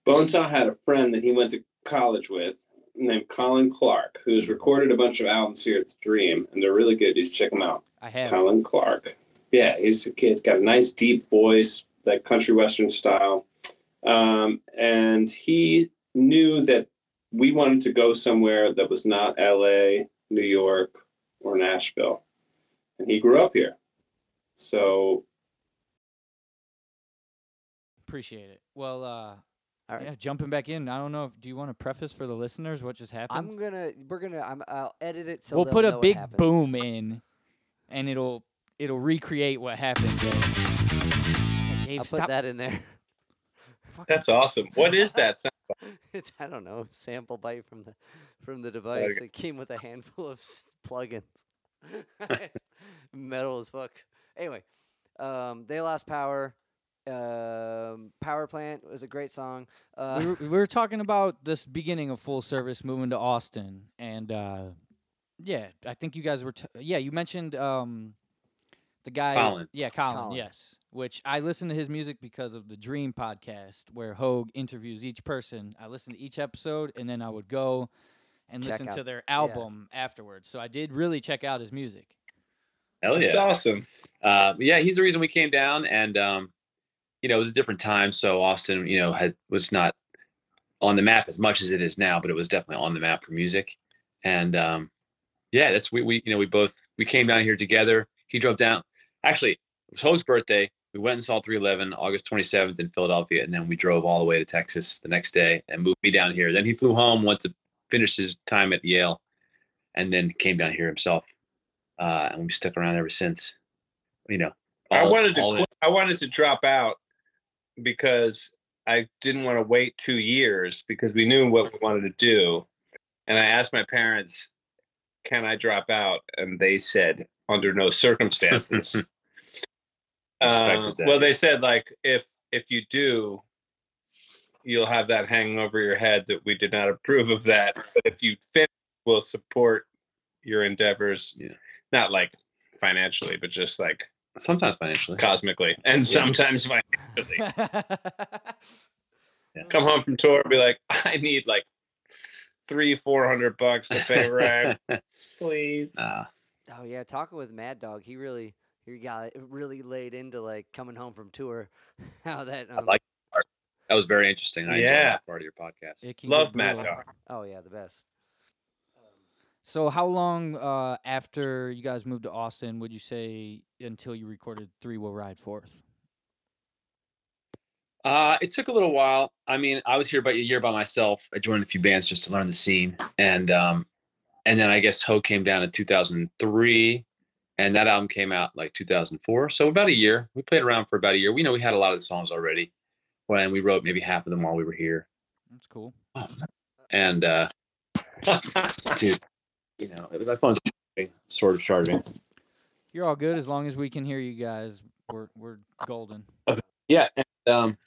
Bonesaw had a friend that he went to college with named Colin Clark, who's recorded a bunch of albums here at the Dream, and they're really good. You should check them out. I have. Colin Clark. Yeah, he's a kid. He's got a nice deep voice, that country western style. Um, and he knew that we wanted to go somewhere that was not LA, New York, or Nashville. And he grew up here. So Appreciate it. Well, uh, All right. yeah, jumping back in. I don't know. If, do you want to preface for the listeners what just happened? I'm gonna we're gonna I'm, I'll edit it so we'll put a what big boom in, and it'll it'll recreate what happened. Dave, Dave I'll stop. put that in there. That's awesome. What is that? sound? it's I don't know sample bite from the from the device. It came with a handful of plugins. Metal as fuck. Anyway, um, they lost power. Um, power plant was a great song. Uh, we, were, we were talking about this beginning of full service moving to Austin, and uh, yeah, I think you guys were. T- yeah, you mentioned um, The guy, Colin. yeah, Colin, Colin. yes. Which I listen to his music because of the Dream podcast, where Hoag interviews each person. I listened to each episode, and then I would go and Check listen out- to their yeah. album afterwards. So I did really check out his music. Hell yeah, It's awesome. Uh, yeah, he's the reason we came down, and um, you know, it was a different time, so Austin, you know, had was not on the map as much as it is now, but it was definitely on the map for music. And um, yeah, that's we we you know we both we came down here together. He drove down. Actually, it was Hoag's birthday. We went and saw 311 August 27th in Philadelphia, and then we drove all the way to Texas the next day and moved me down here. Then he flew home, went to finish his time at Yale, and then came down here himself. Uh, and we stuck around ever since. You know, I wanted to all quit. I wanted to drop out because I didn't want to wait two years because we knew what we wanted to do. And I asked my parents, "Can I drop out?" And they said, "Under no circumstances." Expected Uh, well, they said like if if you do, you'll have that hanging over your head that we did not approve of that. But if you finish, we'll support your endeavors. Yeah. Not like financially, but just like sometimes financially. cosmically and sometimes financially. Yeah. Come home from tour, be like, I need like three, four hundred bucks to pay rent, please. Uh, Oh yeah, talking with Mad Dog, he really he got really laid into like coming home from tour. How that um, like that was very interesting. I enjoyed Yeah. that part of your podcast. It can get Love Mad. Dog. oh yeah, the best. So how long uh, after you guys moved to Austin would you say until you recorded Three Will Ride Forth? Uh, it took a little while. I mean, I was here about a year by myself. I joined a few bands just to learn the scene, and um, and then I guess Ho came down in 2003, and that album came out like 2004. So about a year. We played around for about a year. We know we had a lot of the songs already, when we wrote maybe half of them while we were here. That's cool. And uh, dude, you know, it was my phone's sort of charging. You're all good as long as we can hear you guys. We're we're golden. Yeah. And, um,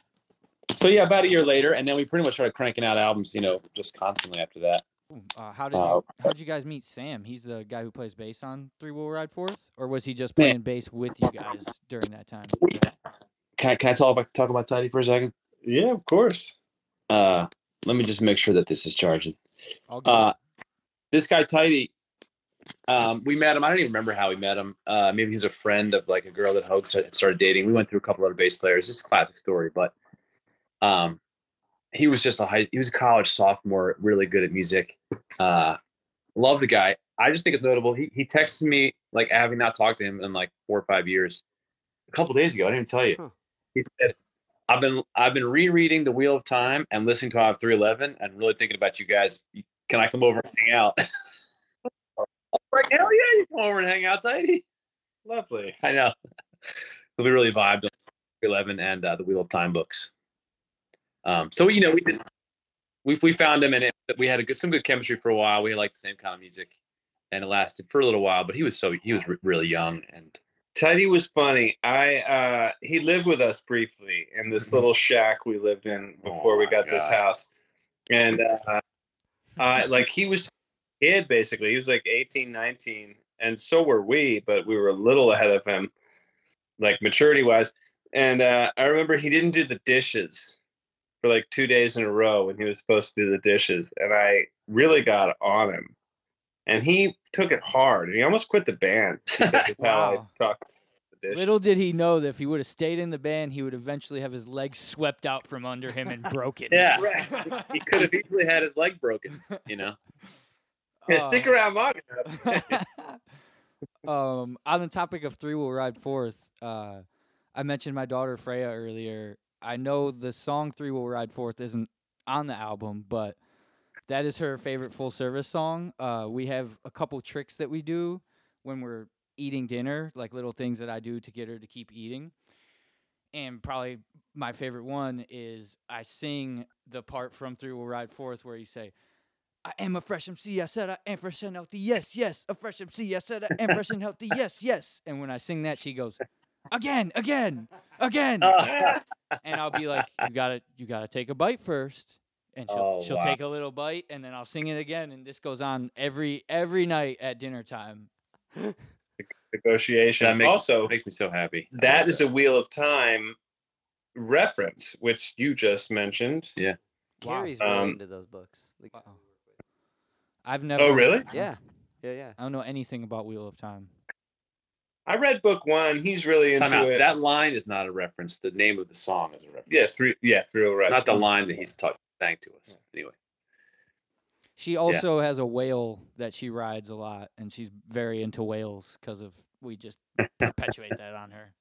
so yeah, about a year later, and then we pretty much started cranking out albums, you know, just constantly after that. Ooh, Uh, how did Uh, you how did you guys meet Sam? He's the guy who plays bass on Three Will Ride Forth, or was he just Man. playing bass with you guys during that time? Can I, can I talk about talk about Tidy for a second? Yeah, of course. Uh, let me just make sure that this is charging. Uh, this guy Tidy, um, we met him. I don't even remember how we met him. Uh, maybe he was a friend of like a girl that Hoax started, started dating. We went through a couple other bass players. This is a classic story, but um, he was just a high. He was a college sophomore, really good at music. Uh, love the guy. I just think it's notable. He he texted me like having not talked to him in like four or five years. A couple days ago, I didn't even tell you. Huh. He said, "I've been I've been rereading The Wheel of Time and listening to Hive 311 and really thinking about you guys. Can I come over and hang out?" Like, hell yeah, you come over and hang out, Tidy. Lovely. I know. So we really vibed on 311 and uh, the Wheel of Time books. Um, so you know, we did. We we found him and it, we had a good, some good chemistry for a while. We liked the same kind of music, and it lasted for a little while. But he was so he was re- really young and Teddy was funny. I uh he lived with us briefly in this Mhm. little shack we lived in before Oh we got this house. And uh, uh like he was kid basically. He was like 18, 19 and so were we, but we were a little ahead of him like maturity wise. And uh I remember he didn't do the dishes for like 2 days in a row when he was supposed to do the dishes and I really got on him. And he took it hard. And he almost quit the band because of how Wow. I talked about the. Little did he know that if he would have stayed in the band, he would eventually have his legs swept out from under him and broken. Yeah. he could have easily had his leg broken. You know. Yeah, stick Uh, around long enough. um, on the topic of three will ride forth, uh, I mentioned my daughter Freya earlier. I know the song three Will ride forth isn't on the album, but that is her favorite full service song. Uh, we have a couple tricks that we do when we're eating dinner, like little things that I do to get her to keep eating. And probably my favorite one is I sing the part from Three Will Ride Forth where you say, I am a fresh MC. I said I am fresh and healthy. Yes, yes. A fresh MC. I said I am fresh and healthy. Yes, yes. And when I sing that, she goes, again, again, again. Uh, and I'll be like, you gotta, you gotta take a bite first. And she'll, Oh, she'll wow. take a little bite, and then I'll sing it again. And this goes on every every night at dinner time. negotiation. That makes also, makes me so happy. That is that a Wheel of Time reference, which you just mentioned. Wow. Carrie's really Um, into those books. Like, Wow. I've never. Oh, really? yeah, yeah, yeah. I don't know anything about Wheel of Time. I read book one. He's really into Time out. it. That line is not a reference. The name of the song is a reference. yeah, through yeah, through right. Not the line that he's taught sang to us. Anyway. She also has a whale that she rides a lot, and she's very into whales because of we just perpetuate that on her.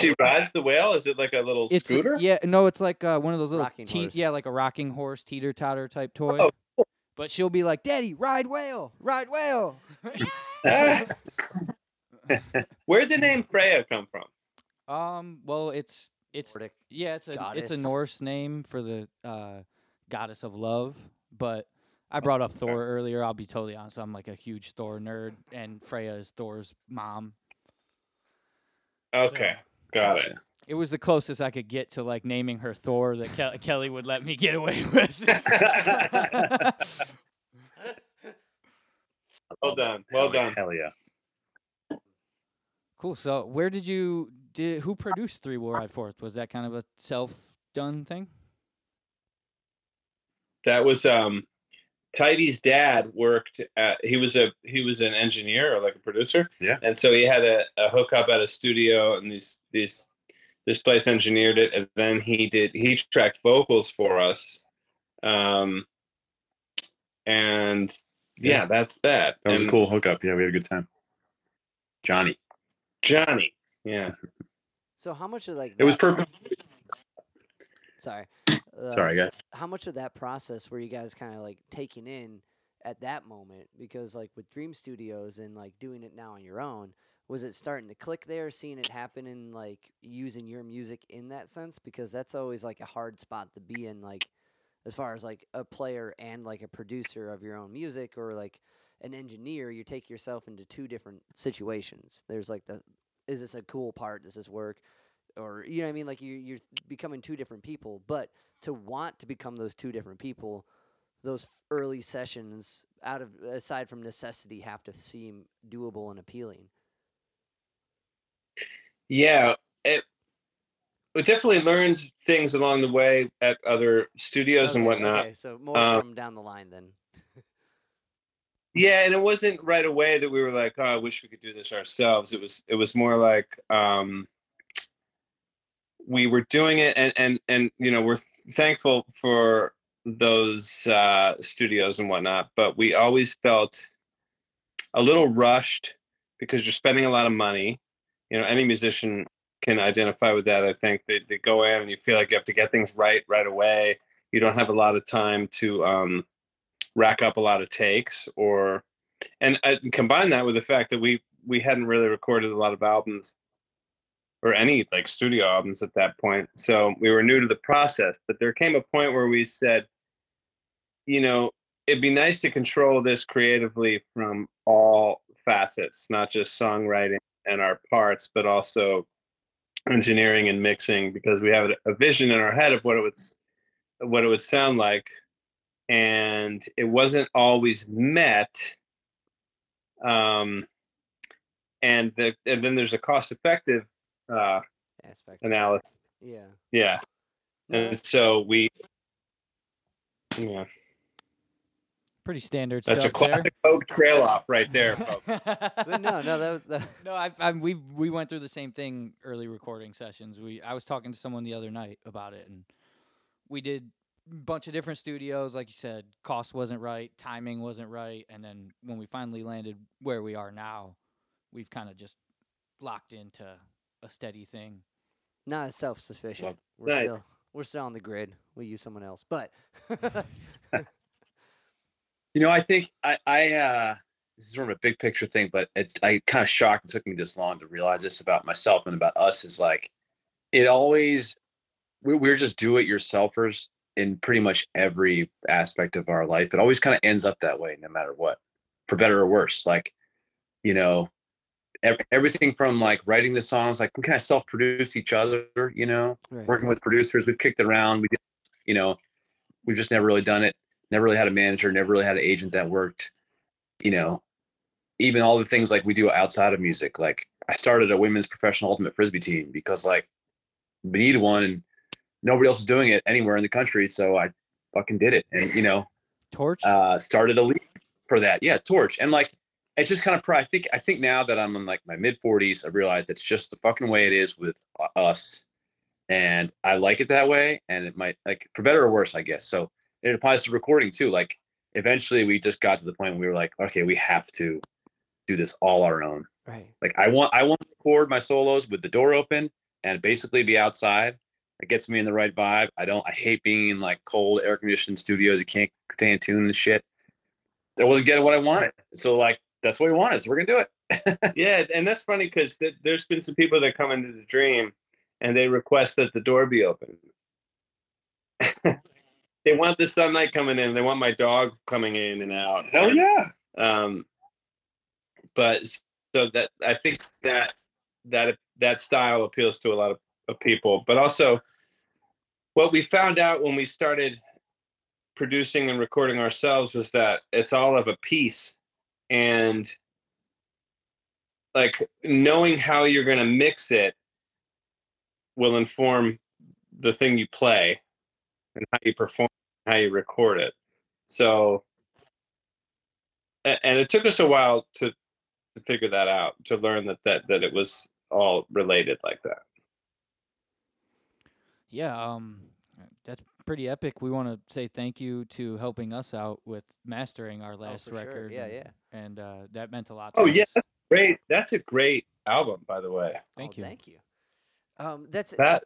She rides the whale. Is it like a little it's scooter? yeah, no, it's like uh, one of those little Rocking te- horse. yeah, like a rocking horse teeter totter type toy. Oh, But she'll be like, "Daddy, ride whale, ride whale." Where'd the name Freya come from? um, well, it's it's Nordic yeah, it's a it's a. Norse name for the uh, goddess of love. But I brought up Thor earlier. I'll be totally honest. I'm like a huge Thor nerd, and Freya is Thor's mom. Okay, got it. It was the closest I could get to like naming her Thor that Ke- Kelly would let me get away with. Well done. Well done. Hell yeah. Cool. So, where did you did who produced Three Will Ride Forth? Was that kind of a self done thing? That was um, Tidy's dad worked at. He was a he was an engineer or like a producer. Yeah. And so he had a, a hookup at a studio, and these these this place engineered it, and then he did he tracked vocals for us. Um. And yeah, Yeah. that's that. That was a cool hookup. Yeah, we had a good time. Johnny. Johnny. Yeah. So how much of like It was perfect. Sorry. Uh, Sorry, guys. How much of that process were you guys kind of like taking in at that moment? Because like with Dream Studios and like doing it now on your own, was it starting to click there, seeing it happen and like using your music in that sense? Because that's always like a hard spot to be in, like as far as like a player and like a producer of your own music or like an engineer, you take yourself into two different situations. There's like the is this a cool part? Does this work? Or you know what I mean? Like you you're becoming two different people, but to want to become those two different people, those early sessions out of aside from necessity have to seem doable and appealing. Yeah, it we definitely learned things along the way at other studios and whatnot. Okay, so more Uh, from down the line then. Yeah, and it wasn't right away that we were like, "Oh, I wish we could do this ourselves." It was it was more like um, we were doing it, and and and you know we're thankful for those uh, studios and whatnot, but we always felt a little rushed because you're spending a lot of money. You know, any musician can identify with that. I think they they go in and you feel like you have to get things right right away. You don't have a lot of time to um, rack up a lot of takes or and uh, I combine that with the fact that we we hadn't really recorded a lot of albums or any like studio albums at that point. So we were new to the process but there came a point where we said you know it'd be nice to control this creatively from all facets not just songwriting and our parts but also engineering and mixing because we have a vision in our head of what it would what it would sound like and it wasn't always met. Um, and the and then there's a cost effective uh, Aspect. analysis. Yeah. Yeah, No, and so we. Yeah, Pretty standard that's a stuff there. classic Hoag trail off right there, folks. no, no, that was that, No, I, I we we went through the same thing early recording sessions. We I was talking to someone the other night about it, and we did a bunch of different studios. Like you said, cost wasn't right, timing wasn't right, and then when we finally landed where we are now, we've kind of just locked into a steady thing. not as self sufficient. Love- We're Nice. still we're still on the grid. We use someone else, but You know, I think I, I uh, this is sort of a big picture thing, but it's I kind of shocked it took me this long to realize this about myself and about us is like it always we're just do it yourselfers in pretty much every aspect of our life. It always kind of ends up that way, no matter what, for better or worse. Like, you know, ev- everything from like writing the songs, like we kind of self-produce each other, you know, right. working with producers. We've kicked around. We, did, you know, we've just never really done it. Never really had a manager. Never really had an agent that worked, you know, even all the things like we do outside of music. Like I started a women's professional ultimate frisbee team because like we need one and nobody else is doing it anywhere in the country. So I fucking did it, and you know, Torch. uh, started a league for that. Yeah, torch, and like it's just kind of. I think I think now that I'm in like my mid 40s, I realize that's just the fucking way it is with us, and I like it that way. And it might like for better or worse, I guess. So it applies to recording too. Like eventually, we just got to the point where we were like, okay, we have to do this all our own. Right. Like I want I want to record my solos with the door open and basically be outside. It gets me in the right vibe. I don't I hate being in like cold air conditioned studios. You can't stay in tune and shit. I wasn't getting what I wanted. So like that's what we wanted. So we're gonna do it. Yeah, and that's funny because th- there's been some people that come into the dream and they request that the door be open. they want the sunlight coming in. They want my dog coming in and out. Hell yeah. Um, but so that I think that that that style appeals to a lot of, of people. But also, what we found out when we started producing and recording ourselves was that it's all of a piece, and like knowing how you're going to mix it will inform the thing you play and how you perform, how you record it. So, and it took us a while to to figure that out, to learn that that that it was all related like that. Yeah, um, that's pretty epic. We want to say thank you to helping us out with mastering our last Oh, for sure. record. Yeah, and, yeah. And uh, that meant a lot. To Oh, yeah. us. Great, that's a great album, by the way. Thank Oh, you. Thank you. Um, that's That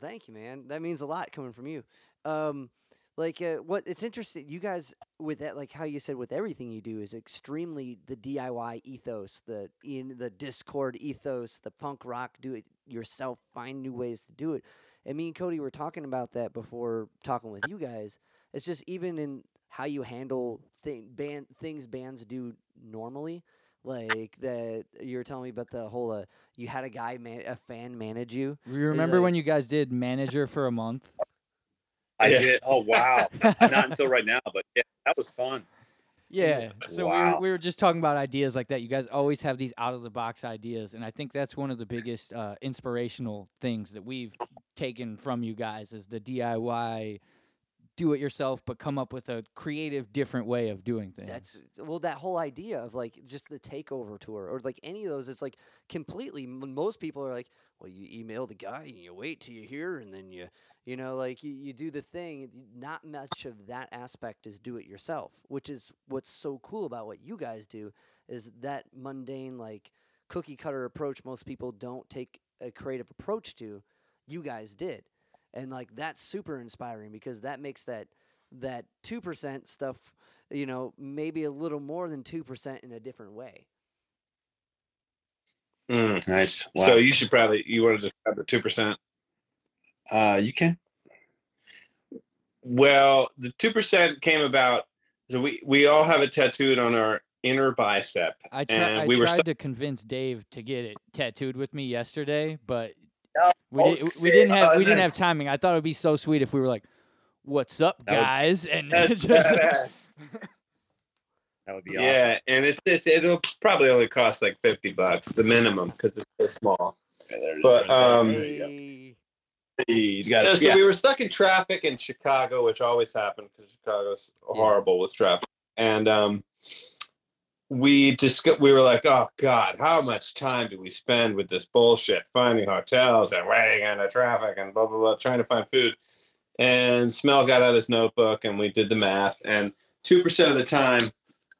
thank you, man. That means a lot coming from you. Um, like, uh, what it's interesting, you guys with that, like how you said, with everything you do is extremely the DIY ethos, the in the Dischord ethos, the punk rock, do it yourself, find new ways to do it. And me and Cody were talking about that before talking with you guys. It's just even in how you handle thing, band things bands do normally. Like that, you were telling me about the whole. Uh, you had a guy, man, a fan manage you. We remember like- when you guys did manager for a month. I Yeah. did. Oh wow. Not until right now, but yeah, that was fun. Yeah. So we, were, we were just talking about ideas like that. You guys always have these out of the box ideas, and I think that's one of the biggest uh, inspirational things that we've taken from you guys is the DIY, do it yourself, but come up with a creative, different way of doing things. That's well, that whole idea of like just the takeover tour or like any of those. It's like completely. Most people are like, well, you email the guy and you wait till you hear, and then you, you know, like you, you do the thing. Not much of that aspect is do it yourself, which is what's so cool about what you guys do. Is that mundane like cookie cutter approach most people don't take a creative approach to. You guys did, and like that's super inspiring because that makes that that two percent stuff you know, maybe a little more than 2% in a different way. Mm. Nice. Wow. So you should probably you want to describe the two percent. uh, you can. Well, the two percent came about. So we we all have it tattooed on our inner bicep. I, try, and I we were tried so- to convince Dave to get it tattooed with me yesterday, but Oh, we, oh, did, we didn't have Oh, we didn't have timing. I thought it would be so sweet if we were like, "What's up, That would- guys?" and That's just, badass. That would be awesome. yeah, and it's it's it'll probably only cost like fifty bucks, the minimum, because it's so small. Okay, there it is But, um, There you go. Hey. He's got Yeah, it. so Yeah. we were stuck in traffic in Chicago, which always happened because Chicago's horrible with traffic. And um, we just we were like, oh God, how much time do we spend with this bullshit, finding hotels and waiting in the traffic and blah blah blah, trying to find food. And Smell got out his notebook and we did the math. And two percent of the time,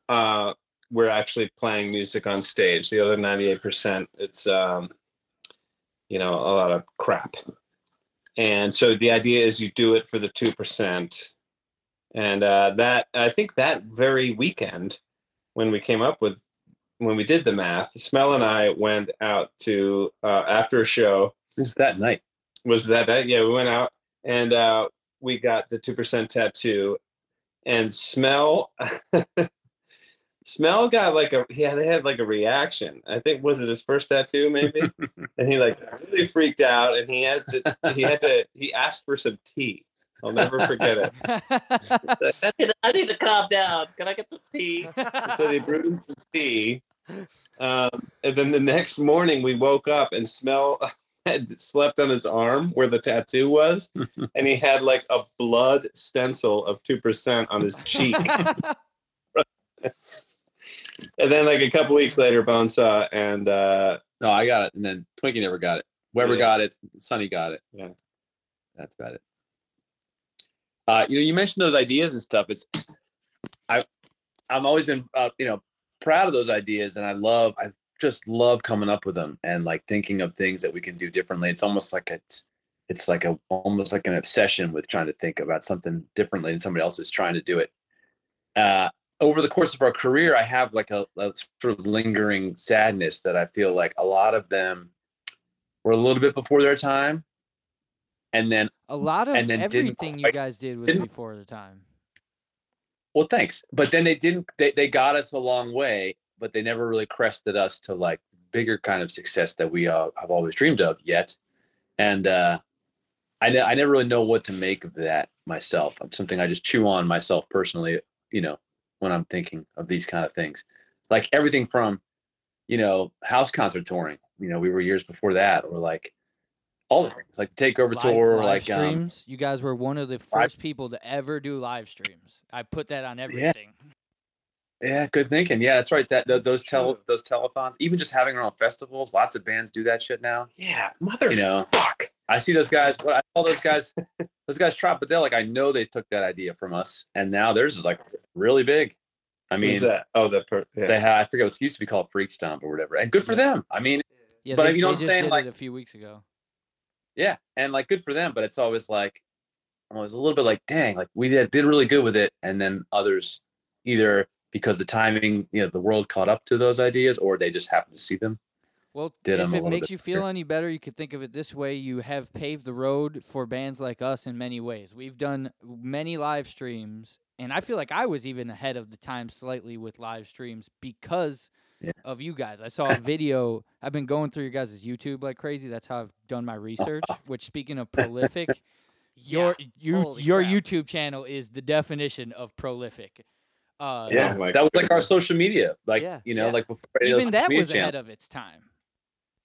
uh, we're actually playing music on stage. The other ninety-eight percent, it's um, you know, a lot of crap. And so the idea is you do it for the 2%. And uh, that, I think that very weekend when we came up with, when we did the math, Smell and I went out to, uh, after a show, It's that night. was that night? Yeah, we went out and uh, we got the 2% tattoo. And Smell, Smell got like a, yeah, they had like a reaction. I think, was it his first tattoo maybe? and he like really freaked out and he had to he had to he asked for some tea i'll never forget it I need, I need to calm down. Can I get some tea? so they brewed him some tea, Um, and then the next morning we woke up and Smell had slept on his arm where the tattoo was, and he had like a blood stencil of two percent on his cheek. And then like a couple weeks later, Bonesaw and uh, No, I got it, and then Twinkie never got it. Weber Yeah. got it. Sonny got it. Yeah. that's about it. Uh, you know, you mentioned those ideas and stuff. It's I, I've always been, uh, you know, proud of those ideas, and I love, I just love coming up with them and like thinking of things that we can do differently. It's almost like it's, it's like a almost like an obsession with trying to think about something differently than somebody else is trying to do it. Uh, over the course of our career, I have like a, a sort of lingering sadness that I feel like a lot of them were a little bit before their time, and then A lot of And then everything you guys did was before the time. well, thanks, but then they didn't. They they got us a long way, but they never really crested us to like bigger kind of success that we uh, have always dreamed of yet. And uh, I ne- I never really know what to make of that myself. I'm something I just chew on myself personally. You know, when I'm thinking of these kind of things, like everything from, you know, house concert touring. You know, we were years before that, or like all the things like the takeover Live- tour, live like um, streams. you guys were one of the first people to ever do live streams. I put that on everything. Yeah, good thinking. Yeah, that's right. That th- those That's tele those telethons, even just having our own festivals. Lots of bands do that shit now. yeah, mother You know. fuck. I see those guys. What I call those guys, those guys try, but they're like, I know they took that idea from us, and now theirs is like really big. I mean, that? Oh, the per- yeah. they had I forget what it used to be called Freak Stomp or whatever, and good for them. I mean, Yeah, But they, you know they what I'm saying, like- a few weeks ago. yeah, and like good for them. But it's always like, I was a little bit like, dang, like we did did really good with it, and then others either because the timing, you know, the world caught up to those ideas, or they just happened to see them. Well, did 'em if it makes you feel any better, you could think of it this way: you have paved the road for bands like us in many ways. We've done many live streams, and I feel like I was even ahead of the time slightly with live streams because Yeah. of you guys. I saw a video. I've been going through your guys' YouTube like crazy. That's how I've done my research. which, speaking of prolific, your you Holy your crap. YouTube channel is the definition of prolific. Uh, Yeah, Oh that was like our social media, like Yeah, you know, yeah. like before any of those even that social media was ahead of its time.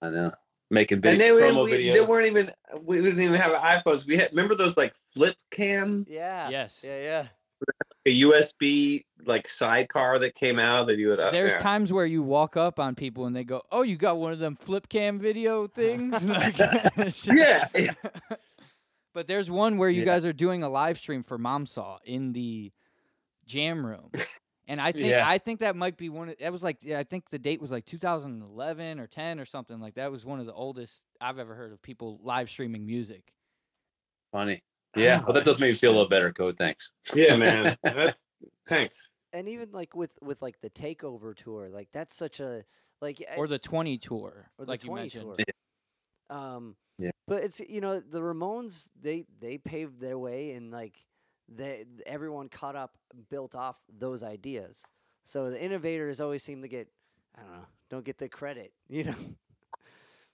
I know, making vid- and they, promo we, videos. they weren't even we didn't even have iPhones. We had remember those like flip cam, Yeah. Yes. Yeah, yeah. a USB like sidecar that came out that you would. Uh, There's yeah. times where you walk up on people and they go, "Oh, you got one of them flip cam video things." Like- Yeah. But there's one where you Yeah. guys are doing a live stream for Mom Saw in the jam room, and I think Yeah. I think that might be one. Of, that was like yeah, I think the date was like 2011 or 10 or something like that. Was one of the oldest I've ever heard of people live streaming music. Funny. Yeah, well, that does make me feel a little better, Code. Thanks. yeah, man. That's thanks. And even like with with like the takeover tour, like that's such a like Or the 20 tour, or the like you 20 mentioned. tour. Um, Yeah. But it's you know the Ramones they they paved their way and like they everyone caught up built off those ideas. So the innovators always seem to get I don't know don't get the credit you know.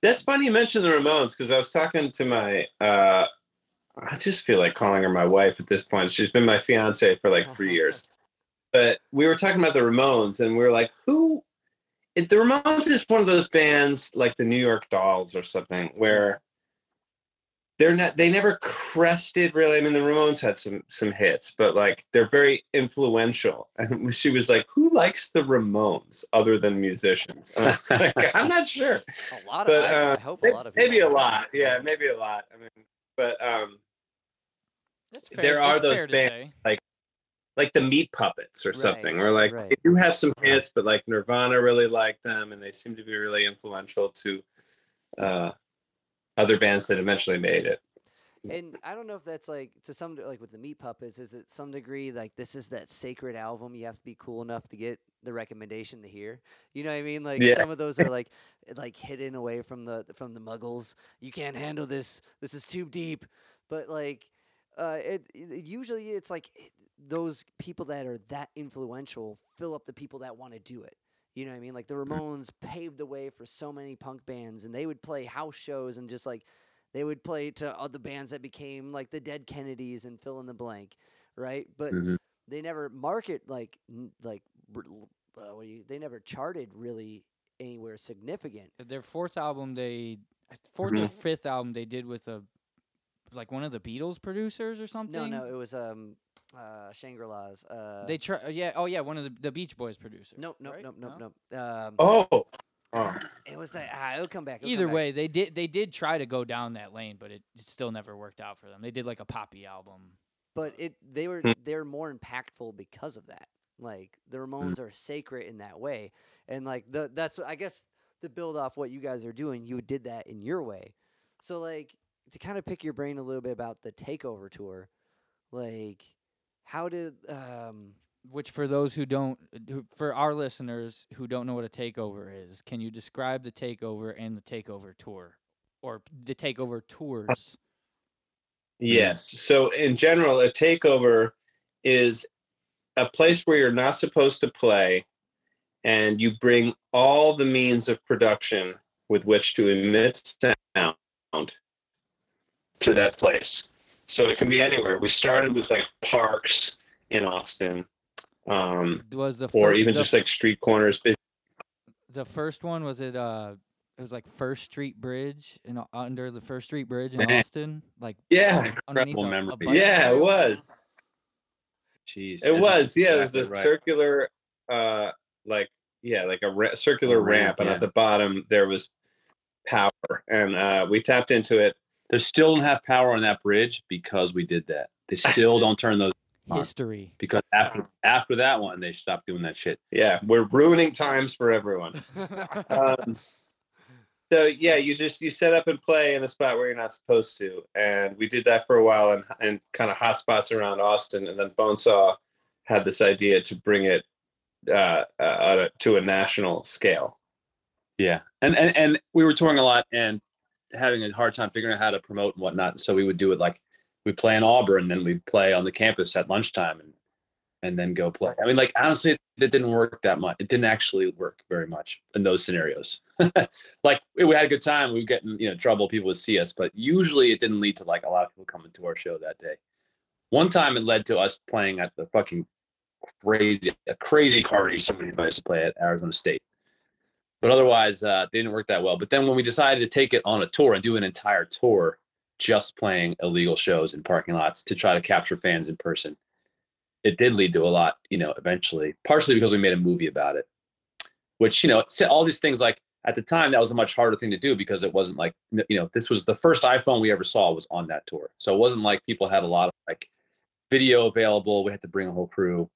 That's funny you mentioned the Ramones because I was talking to my. uh I just feel like calling her my wife at this point. She's been my fiance for like three years. But we were talking about the Ramones, and we were like, "Who?" It, the Ramones is one of those bands like the New York Dolls or something, where they're not. They never crested really. I mean, the Ramones had some some hits, but like they're very influential. And she was like, "Who likes the Ramones other than musicians?" And I was like, "I'm not sure." A lot But, I, uh, I hope a lot of maybe a lot yeah maybe a lot i mean but um That's fair. There are that's those fair bands- say. like the meat puppets or Right, something or like right. they do have some hits but like nirvana really liked them and they seem to be really influential to uh other bands that eventually made it And I don't know if that's like to some like with the Meat Puppets, is it some degree like this is that sacred album you have to be cool enough to get the recommendation to hear? You know what I mean? Like Yeah. some of those are like like hidden away from the from the Muggles. You can't handle this. This is too deep. But like uh, it, it usually it's like those people that are that influential fill up the people that want to do it. You know what I mean? Like the Ramones paved the way for so many punk bands, and they would play house shows and just like they would play to other bands that became like the Dead Kennedys and fill in the blank, right? But Mhm. they never market like like uh, what do you, they never charted really anywhere significant. Their fourth album, they 4th or fifth album, they did with a like one of the Beatles producers or something. No, no, it was um uh Shangri La's. Uh, They try, yeah, oh yeah, one of the, the Beach Boys producers. nope, nope, right? nope, nope, No? nope. Um, Oh, oh. it was that. Ah, it'll come back. it'll come Either back. way, they did they did try to go down that lane, but it still never worked out for them. They did like a poppy album. but it they were Hmm. they're more impactful because of that. Like the Ramones are sacred in that way, and like the that's I guess to build off what you guys are doing, you did that in your way. So like to kind of pick your brain a little bit about the takeover tour, like how did um Which for those who don't, who, for our listeners who don't know what a takeover is, can you describe the takeover and the takeover tour, or the takeover tours? Yes. So in general, a takeover is a place where you're not supposed to play, and you bring all the means of production with which to emit sound to that place. So it can be anywhere. We started with like parks in Austin, um, Was the or fir- even the just like street corners. The first one was it uh it was like First Street Bridge in under the First Street Bridge in Austin, like yeah, underneath Incredible a, a memory. bike yeah, it was. Jeez, It was, yeah. It was a right. circular, uh, like yeah, like a ra- circular A ramp, ramp, and yeah. at the bottom there was power, and uh, we tapped into it. They still don't have power on that bridge because we did that. They still don't turn those on. History. because after after that one they stopped doing that shit. Yeah, we're ruining times for everyone. Um, so yeah, you just you set up and play in a spot where you're not supposed to, and we did that for a while, and and kind of hot spots around Austin, and then Bonesaw had this idea to bring it uh, uh, to a national scale. Yeah, and, and and we were touring a lot and having a hard time figuring out how to promote and whatnot. So we would do it like we play in Auburn, then we play on the campus at lunchtime, and and then go play. I mean, like honestly, it didn't work that much. It didn't actually work very much in those scenarios. like we had a good time. We would get in you know trouble. People would see us, but usually it didn't lead to like a lot of people coming to our show that day. One time it led to us playing at the fucking crazy a crazy party somebody invited us to play at Arizona State but otherwise uh, they didn't work that well. But then when we decided to take it on a tour and do an entire tour, just playing illegal shows in parking lots to try to capture fans in person, it did lead to a lot, you know, eventually. Partially because we made a movie about it, which you know, all these things like at the time that was a much harder thing to do because it wasn't like you know this was the first iPhone we ever saw was on that tour, so it wasn't like people had a lot of like video available. We had to bring a whole crew.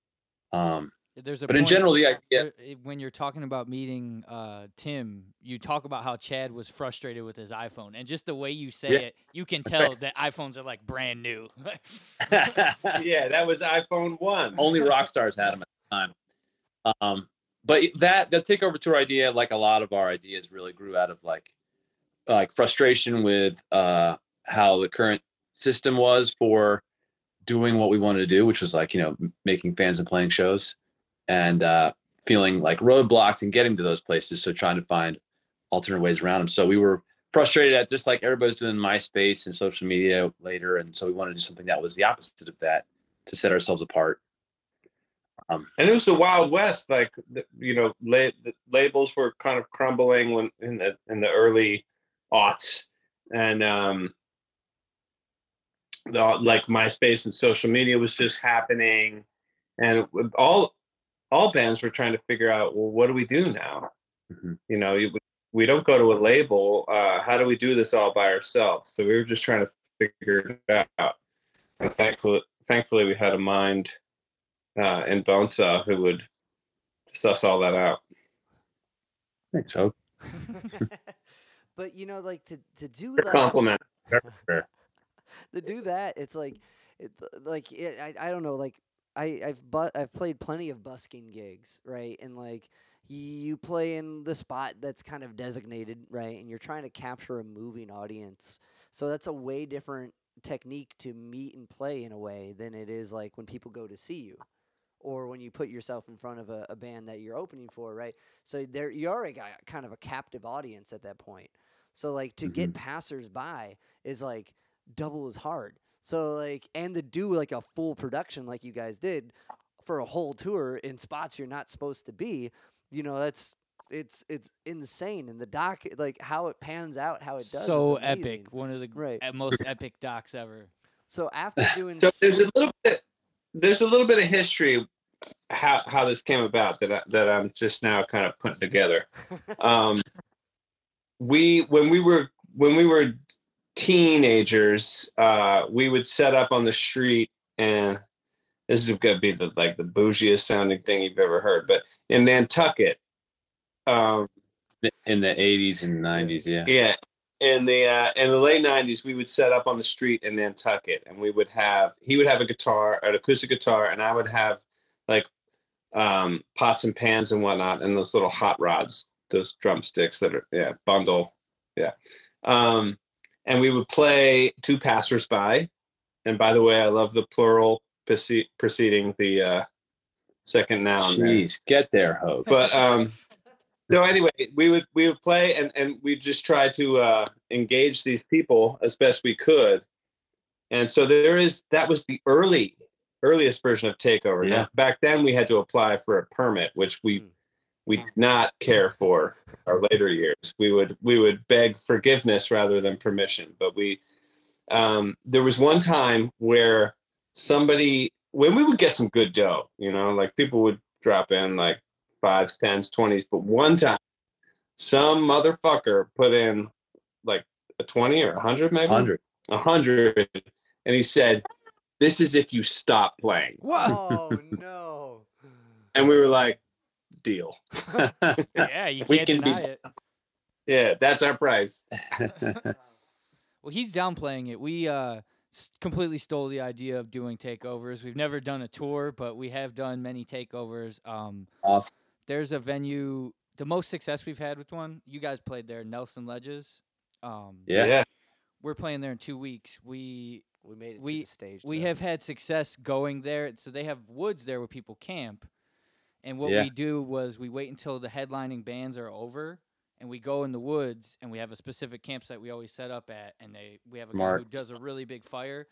Um, There's a but in general, the idea. eh, when you're talking about meeting uh, Tim, you talk about how Chad was frustrated with his iPhone, and just the way you say Yeah. it, you can tell that iPhones are like brand new. yeah, that was iPhone one. only rock stars had them at the time. Um, but that the takeover tour idea, like a lot of our ideas, really grew out of like like frustration with uh, how the current system was for doing what we wanted to do, which was like you know making fans and playing shows, and uh, feeling like roadblocks and getting to those places. So trying to find alternate ways around them. So we were frustrated at just like everybody's doing MySpace and social media later, and so we wanted to do something that was the opposite of that to set ourselves apart. Um, and it was the Wild West. Like you know, la- labels were kind of crumbling when in the in the early aughts, and um, the, like MySpace and social media was just happening, and all all bands were trying to figure out, well, what do we do now? Mhm. You know, we don't go to a label. Uh, how do we do this all by ourselves? So we were just trying to figure it out. And thankfully, thankfully, we had a mind uh, in Bonesaw who would suss all that out. Thanks, Hoag. but you know, like to to do that, compliment. to do that, it's like, it, like it, I I don't know, like I I've but I've played plenty of busking gigs, right? And like you play in the spot that's kind of designated, right? And you're trying to capture a moving audience, so that's a way different technique to meet and play in a way than it is like when people go to see you. Or when you put yourself in front of a, a band that you're opening for, right? So there you already got kind of a captive audience at that point. So like to get mm-hmm. passersby is like double as hard. So like and to do like a full production like you guys did, for a whole tour in spots you're not supposed to be. You know, that's it's it's insane. And the doc, like how it pans out, how it does, so epic. One of the Right. most epic docs ever. So after doing So there's a little bit there's a little bit of history how how this came about that I, that I'm just now kind of putting together. Um, we when we were when we were teenagers, uh, we would set up on the street and this is gonna be the like the bougiest sounding thing you've ever heard, but in Nantucket, um, in the 80s and 90s. Yeah. yeah. In the uh, in the late '90s, we would set up on the street in Nantucket, and we would have he would have a guitar, an acoustic guitar, and I would have like um, pots and pans and whatnot, and those little hot rods, those drumsticks that are yeah bundle, yeah. Um, and we would play to passersby. And by the way, I love the plural prece- preceding the uh, second noun. there Jeez, get there, Hoag. but um so anyway we would we would play and and we just try to uh engage these people as best we could and so there is that was the early earliest version of takeover Yeah. now, back then we had to apply for a permit which we Mm. We did not care for our later years we would we would beg forgiveness rather than permission but we um there was one time where somebody when we would get some good dough you know like people would drop in like fives, tens, twenties, but one time some motherfucker put in like a twenty or a hundred, maybe 100. a hundred, and he said, "This is if you stop playing." Whoa, no. And we were like, "Deal, Yeah, you can't can be- deny it. yeah, that's our price." Well, he's downplaying it. We uh, completely stole the idea of doing takeovers. We've never done a tour, but we have done many takeovers. Um, awesome. there's a venue. The most success we've had with one, you guys played there, Nelson Ledges. Um, Yeah. we're playing there in two weeks. We We made it We- to the stage. we though. have had success going there. So they have woods there where people camp. And what Yeah. we do was we wait until the headlining bands are over and we go in the woods and we have a specific campsite we always set up at and they we have a guy who does a really big fire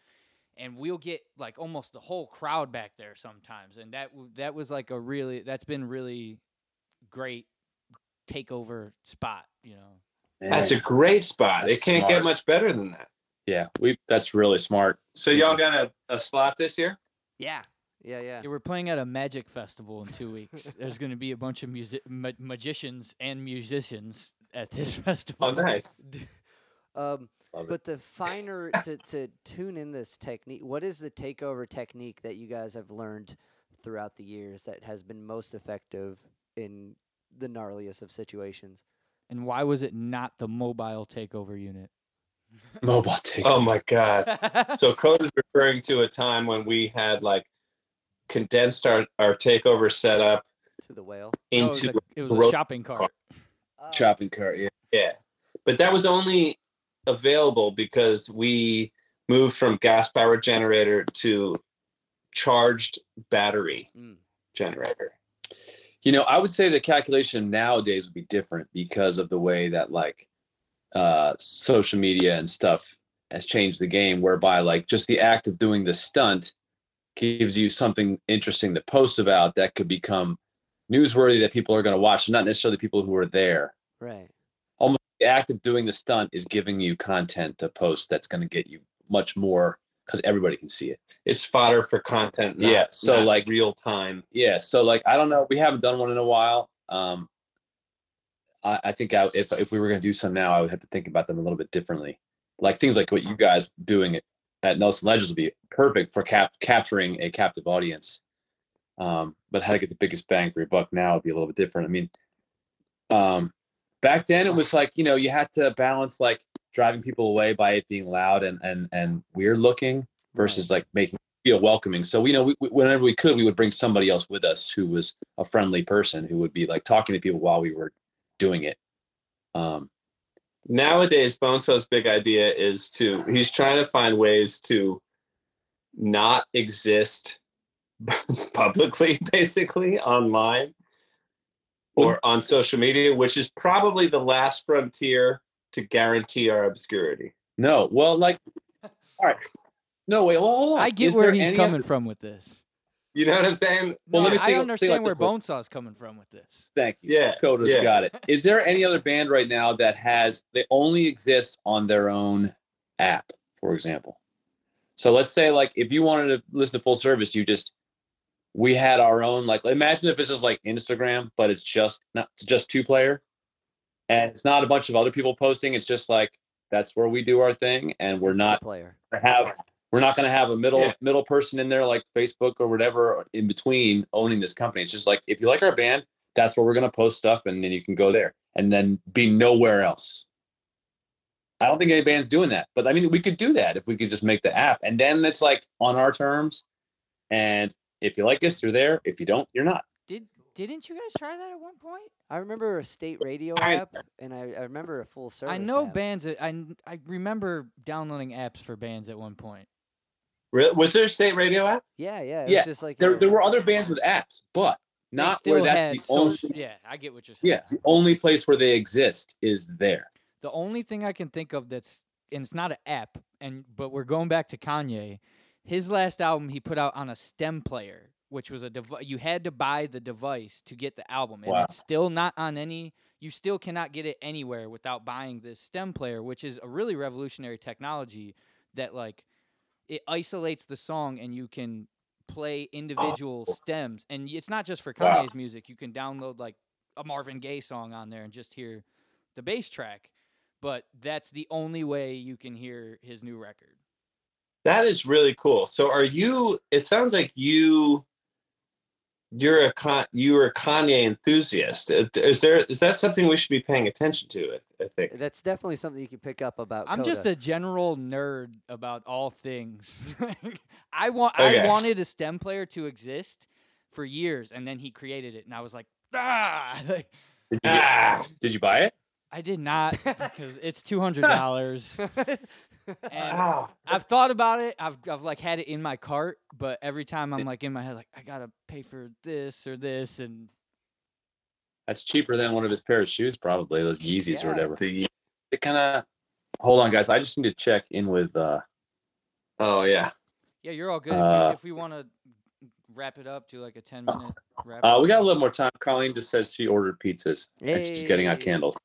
and we'll get like almost the whole crowd back there sometimes and that that was like a really that's been really great takeover spot, you know. That's a great spot. That's it can't get much better than that. yeah. We that's really smart. So y'all got a, a slot this year? Yeah. Yeah, yeah. Yeah, we're playing at a magic festival in two weeks. There's going to be a bunch of music ma- magicians and musicians at this festival. Oh, nice. Um, Love it. but the finer to, to tune in this technique, what is the takeover technique that you guys have learned throughout the years that has been most effective in the gnarliest of situations? And why was it not the mobile takeover unit? Mobile take. Oh my god. So Code is referring to a time when we had like condensed our, our takeover setup To the whale. No, it was, into a, it was a road shopping cart. Oh, Shopping cart. Yeah. Yeah. But that was only available because we moved from gas powered generator to charged battery Mm. generator. You know, I would say the calculation nowadays would be different because of the way that like uh, social media and stuff has changed the game. Whereby like just the act of doing the stunt gives you something interesting to post about that could become newsworthy that people are going to watch, not necessarily people who are there. Right. Almost the act of doing the stunt is giving you content to post that's going to get you much more because everybody can see it. It's fodder for content. Not, Yeah, so, not like- real time. Yeah, so like I don't know, we haven't done one in a while. Um, I, I think I, if if we were going to do some now, I would have to think about them a little bit differently. Like things like what you guys doing at, at Nelson Ledges would be perfect for cap- capturing a captive audience. Um, but how to get the biggest bang for your buck now would be a little bit different. I mean, um, back then it was like you know you had to balance like driving people away by it being loud and and and weird looking versus like making feel welcoming. So you know, we, we, whenever we could, we would bring somebody else with us who was a friendly person who would be like talking to people while we were doing it. Um, Nowadays, Bonesaw's big idea is to he's trying to find ways to not exist publicly, basically online or mm-hmm. on social media, which is probably the last frontier to guarantee our obscurity. no, well, like, all right, no, wait, well, hold on. I get Is where he's coming other- from with this. You know what I'm saying? No, Well, let me I think- understand think where like this, Bonesaw's coming from with this. Thank you. Yeah, Coda's yeah. got it. Is there any other band right now that has they only exist on their own app, for example? So let's say like if you wanted to listen to full service, you just we had our own like imagine if this is like Instagram, but it's just not it's just two player, and it's not a bunch of other people posting. It's just like that's where we do our thing, and we're It's not player. gonna have we're not going to have a middle Yeah. middle person in there like Facebook or whatever in between owning this company. It's just like if you like our band, that's where we're going to post stuff, and then you can go there and then be nowhere else. I don't think any band's doing that, but I mean we could do that if we could just make the app, and then it's like on our terms. And if you like us, you're there. If you don't, you're not. Did didn't you guys try that at one point? I remember a state radio I- app, and I, I remember a full service. I know app. bands. I I n- I remember downloading apps for bands at one point. Really? Was there a state radio app? Yeah, yeah. It Yeah, just like There a- there were other bands with apps, but not where that's had the only. Yeah, I get what you're saying. Yeah, the only place where they exist is there. The only thing I can think of that's and it's not an app, and but we're going back to Kanye. His last album he put out on a stem player, which was a device. You had to buy the device to get the album, and Wow. it's still not on any. You still cannot get it anywhere without buying this stem player, which is a really revolutionary technology that like it isolates the song and you can play oh. individual stems. And it's not just for Wow. Kanye's music. You can download like a Marvin Gaye song on there and just hear the bass track. But that's the only way you can hear his new record. That is really cool. So are you it sounds like you you're a con you're a Kanye enthusiast. Is there is that something we should be paying attention to? I, I think. That's definitely something you can pick up about. I'm just a general nerd about all things. I want Okay. I wanted a stem player to exist for years and then he created it and I was like, ah Did you, Ah, did you buy it? I did not because it's two hundred dollars. and ah, I've thought about it. I've I've like had it in my cart, but every time I'm like in my head, like I gotta pay for this or this, and That's cheaper than one of his pair of shoes, probably those Yeezys or Yeah. whatever. the- It kind of. Hold on, guys. I just need to check in with. uh oh yeah. yeah, you're all good. Uh, if, we, if we want to wrap it up to like a ten minute wrap. uh. We got a little more time. Colleen just says she ordered pizzas and she's getting out candles.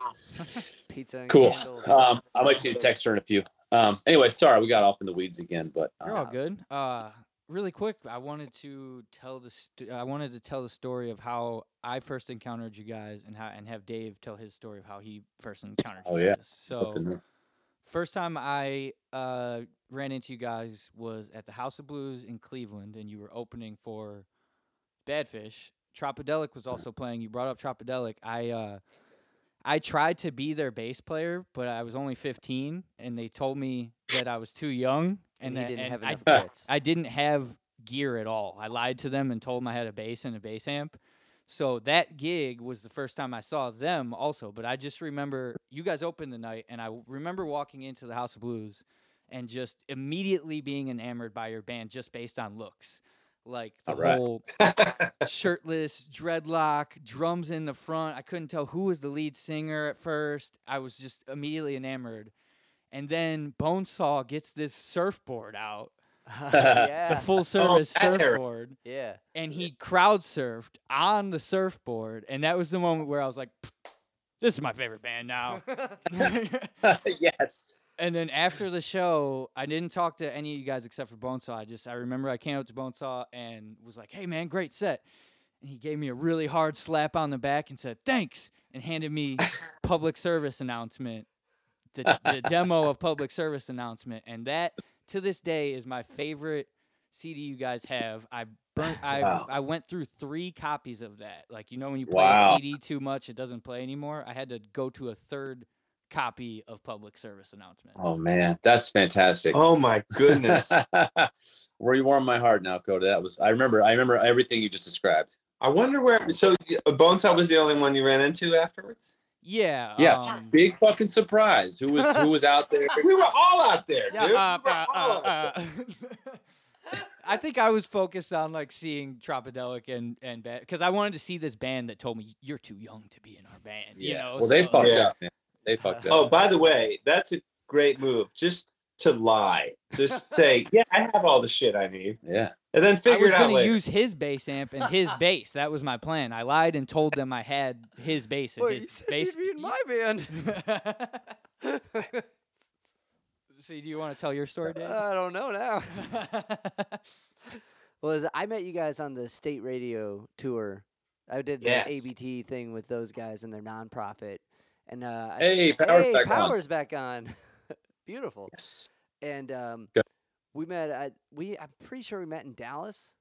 Pizza and Cool. candles. Um, I might see a text her in a few. Um, anyway, sorry we got off in the weeds again, but You're uh, all good. Uh, really quick, I wanted to tell the st- I wanted to tell the story of how I first encountered you guys, and how and have Dave tell his story of how he first encountered Oh, you yeah. guys. So up to now. first time I uh, ran into you guys was at the House of Blues in Cleveland, and you were opening for Badfish. Tropidelic was also playing. You brought up Tropidelic. I uh, I tried to be their bass player, but I was only 15, and they told me that I was too young, and and, that- didn't and have I, enough grits. I didn't have gear at all. I lied to them and told them I had a bass and a bass amp. So that gig was the first time I saw them also. But I just remember you guys opened the night, and I remember walking into the House of Blues and just immediately being enamored by your band just based on looks. Like the All right. whole shirtless, dreadlock, drums in the front. I couldn't tell who was the lead singer at first. I was just immediately enamored. And then Bonesaw gets this surfboard out, yeah. the full oh, service that era. surfboard, yeah. and he crowd surfed on the surfboard. And that was the moment where I was like, this is my favorite band now. yes. And then after the show, I didn't talk to any of you guys except for Bonesaw. I just I remember I came up to Bonesaw and was like, "Hey man, great set." And he gave me a really hard slap on the back and said, "Thanks," and handed me public service announcement, the, the demo of public service announcement, and that to this day is my favorite CD you guys have. I burnt. I Wow. I went through three copies of that. Like you know when you play Wow. a CD too much, it doesn't play anymore. I had to go to a third copy of public service announcement. Oh man, that's fantastic. Oh my goodness. Where you warm my heart now, Coda. That was I remember I remember everything you just described. I wonder where. So uh, Bonesaw was the only one you ran into afterwards. Yeah. Yeah. Um, Big fucking surprise. Who was who was out there? We were all out there, dude. yeah, We uh, were uh, all uh, out uh. I think I was focused on like seeing Tropidelic and and because I wanted to see this band that told me you're too young to be in our band. You know. Well they fucked Yeah. up, man. They fucked there. Oh, by the way, that's a great move. Just to lie. Just say, yeah, I have all the shit I need, Yeah. and then figure it out going to use his bass amp and his bass. That was my plan. I lied and told them I had his bass and Wait, you his said bass. you'd be in my band. See, do you want to tell your story, Dave? I don't know now. Was I met you guys on the state radio tour? I did the Yes. ABT thing with those guys and their nonprofit. And uh, I- Hey, Power's hey, back on. Back on. Beautiful. Yes. And um, Good. we met. At, we I'm pretty sure we met in Dallas,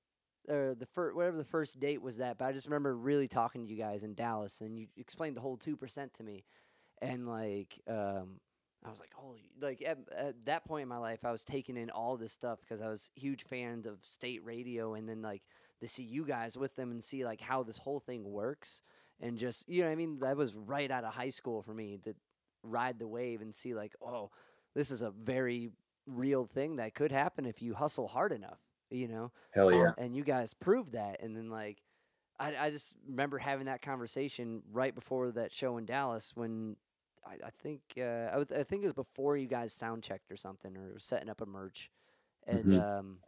or the first whatever the first date was that. But I just remember really talking to you guys in Dallas, and you explained the whole two percent to me, and like um, I was like, holy! Like at, at that point in my life, I was taking in all this stuff because I was huge fans of state radio, and then like to see you guys with them and see like how this whole thing works, and just you know what I mean. That was right out of high school for me to ride the wave and see like, oh, this is a very real thing that could happen if you hustle hard enough, you know. Hell yeah. And you guys proved that. And then like, I I just remember having that conversation right before that show in Dallas when. I, I think uh, I, would- I think it was before you guys sound checked or something, or setting up a merch, and Mhm. um,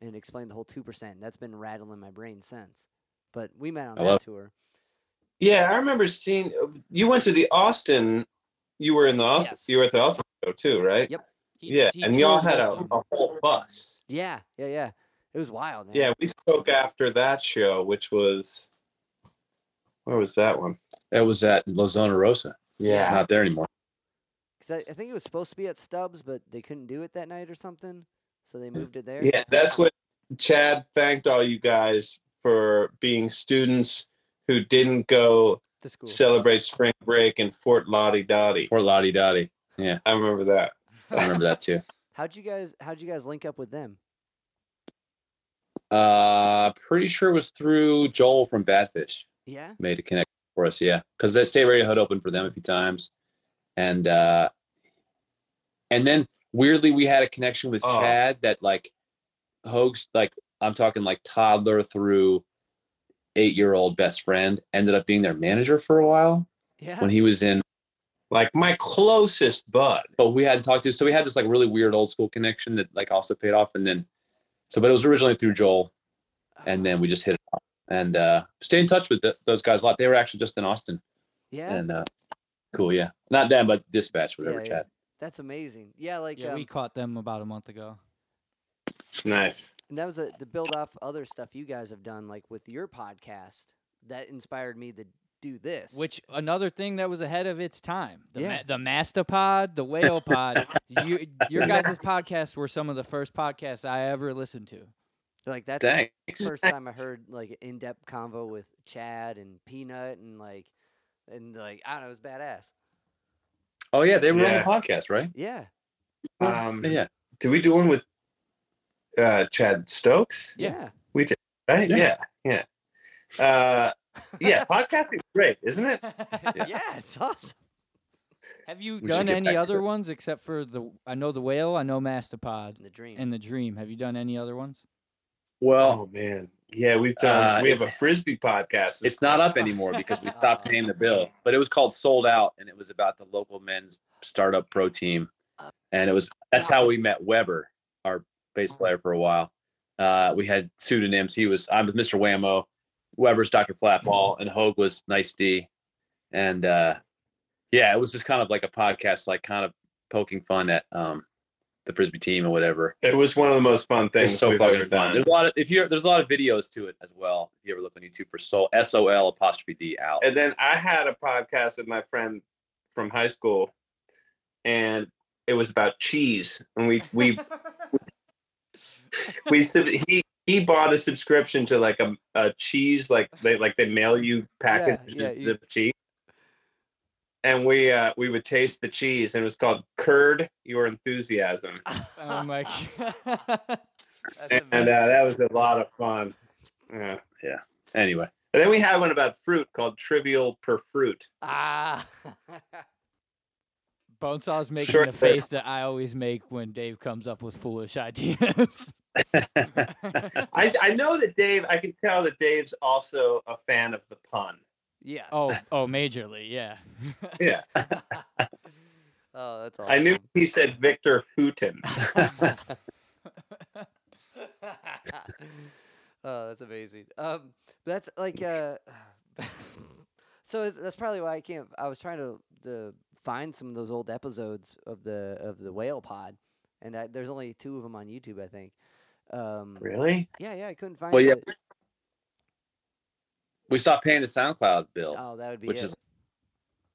and explained the whole two percent. That's been rattling my brain since. But we met on I that love- tour. Yeah, I remember seeing you went to the Austin. You were in the Austin. Yes. You were at the Austin show too, right? Yep. He- Yeah, he and y'all had a, a whole bus. Yeah, yeah, yeah. It was wild, man. Yeah, we spoke after that show, which was where was that one? That was at La Zona Rosa. Yeah. Not there anymore. Because I, I think it was supposed to be at Stubbs, but they couldn't do it that night or something, so they moved it there. Yeah, that's what Chad thanked all you guys for being students who didn't go to school. celebrate spring break in Fort Lottie Dottie. Fort Lottie Dottie. Yeah, I remember that. I remember that too. how'd you guys How'd you guys link up with them? Uh, pretty sure it was through Joel from Badfish. Yeah. made a connection for us. Yeah, because the state radio had opened for them a few times, and uh, and then weirdly we had a connection with Oh. Chad that like Hoax like I'm talking like toddler through eight year old best friend ended up being their manager for a while Yeah. when he was in. Like my closest bud. But we hadn't talked to, so we had this like really weird old school connection that like also paid off, and then so but it was originally through Joel, and then we just hit it off and uh, stay in touch with th those guys a lot. They were actually just in Austin. yeah. And uh, cool, yeah. Not them, but dispatch, whatever, Yeah, yeah. Chad. That's amazing. Yeah, like Yeah, um, we caught them about a month ago. Nice. And that was a, to build off other stuff you guys have done, like with your podcast. That inspired me to do this. Which another thing that was ahead of its time. The Yeah. ma- the Mastopod, the Whale Pod. you, your guys' podcasts were some of the first podcasts I ever listened to. like that's the first time I heard like an in depth convo with Chad and Peanut and like and like I don't know, it was badass. Oh yeah, they were Yeah. on the podcast, right? Yeah. Um, yeah. Did we do one with uh, Chad Stokes? Yeah. We did, right? Yeah. Yeah, yeah. Uh, yeah, podcasting's great, isn't it? yeah, it's awesome. Have you We done any other ones except for the? I know the Whale. I know Mastopod The dream. and the Dream. Have you done any other ones? Well, oh man, yeah, we've done. Uh, we have a frisbee podcast. it's not up anymore because we stopped paying the bill. But it was called Sold Out, and it was about the local men's startup pro team. And it was that's how we met Weber, our bass player for a while. Uh, we had pseudonyms. He was I'm Mr. Whammo, Weber's Dr. Flatball, and Hoag was Nice D. And uh, yeah, it was just kind of like a podcast, like kind of poking fun at um, the frisbee team or whatever. It was one of the most fun things It's so we've fucking ever fun. done. There's a lot of if you there's a lot of videos to it as well. If you ever look on YouTube for Soul S O L apostrophe D out. And then I had a podcast with my friend from high school, and it was about cheese. And we we we he he bought a subscription to like a, a cheese like they like they mail you packages yeah, you- of cheese. And we uh, we would taste the cheese, and it was called Curd Your Enthusiasm, Oh my god. And uh, that was a lot of fun. Yeah. Anyway, And then we had one about fruit called Trivial Per Fruit. ah. Bonesaw's making Sure. the face that I always make when Dave comes up with foolish ideas. I, I know that Dave. I can tell that Dave's also a fan of the pun. yeah. oh, oh, majorly, yeah. Yeah. Oh, that's awesome. I knew he said Victor Hooten. oh, that's amazing. Um, that's like uh, so it's- that's probably why I can't. I was trying to, to find some of those old episodes of the of the whale pod, and I, there's only two of them on YouTube, I think. Um, Really? yeah, yeah, I couldn't find. It. Well, yeah, the- We stopped paying the SoundCloud bill, oh, that would be which it. is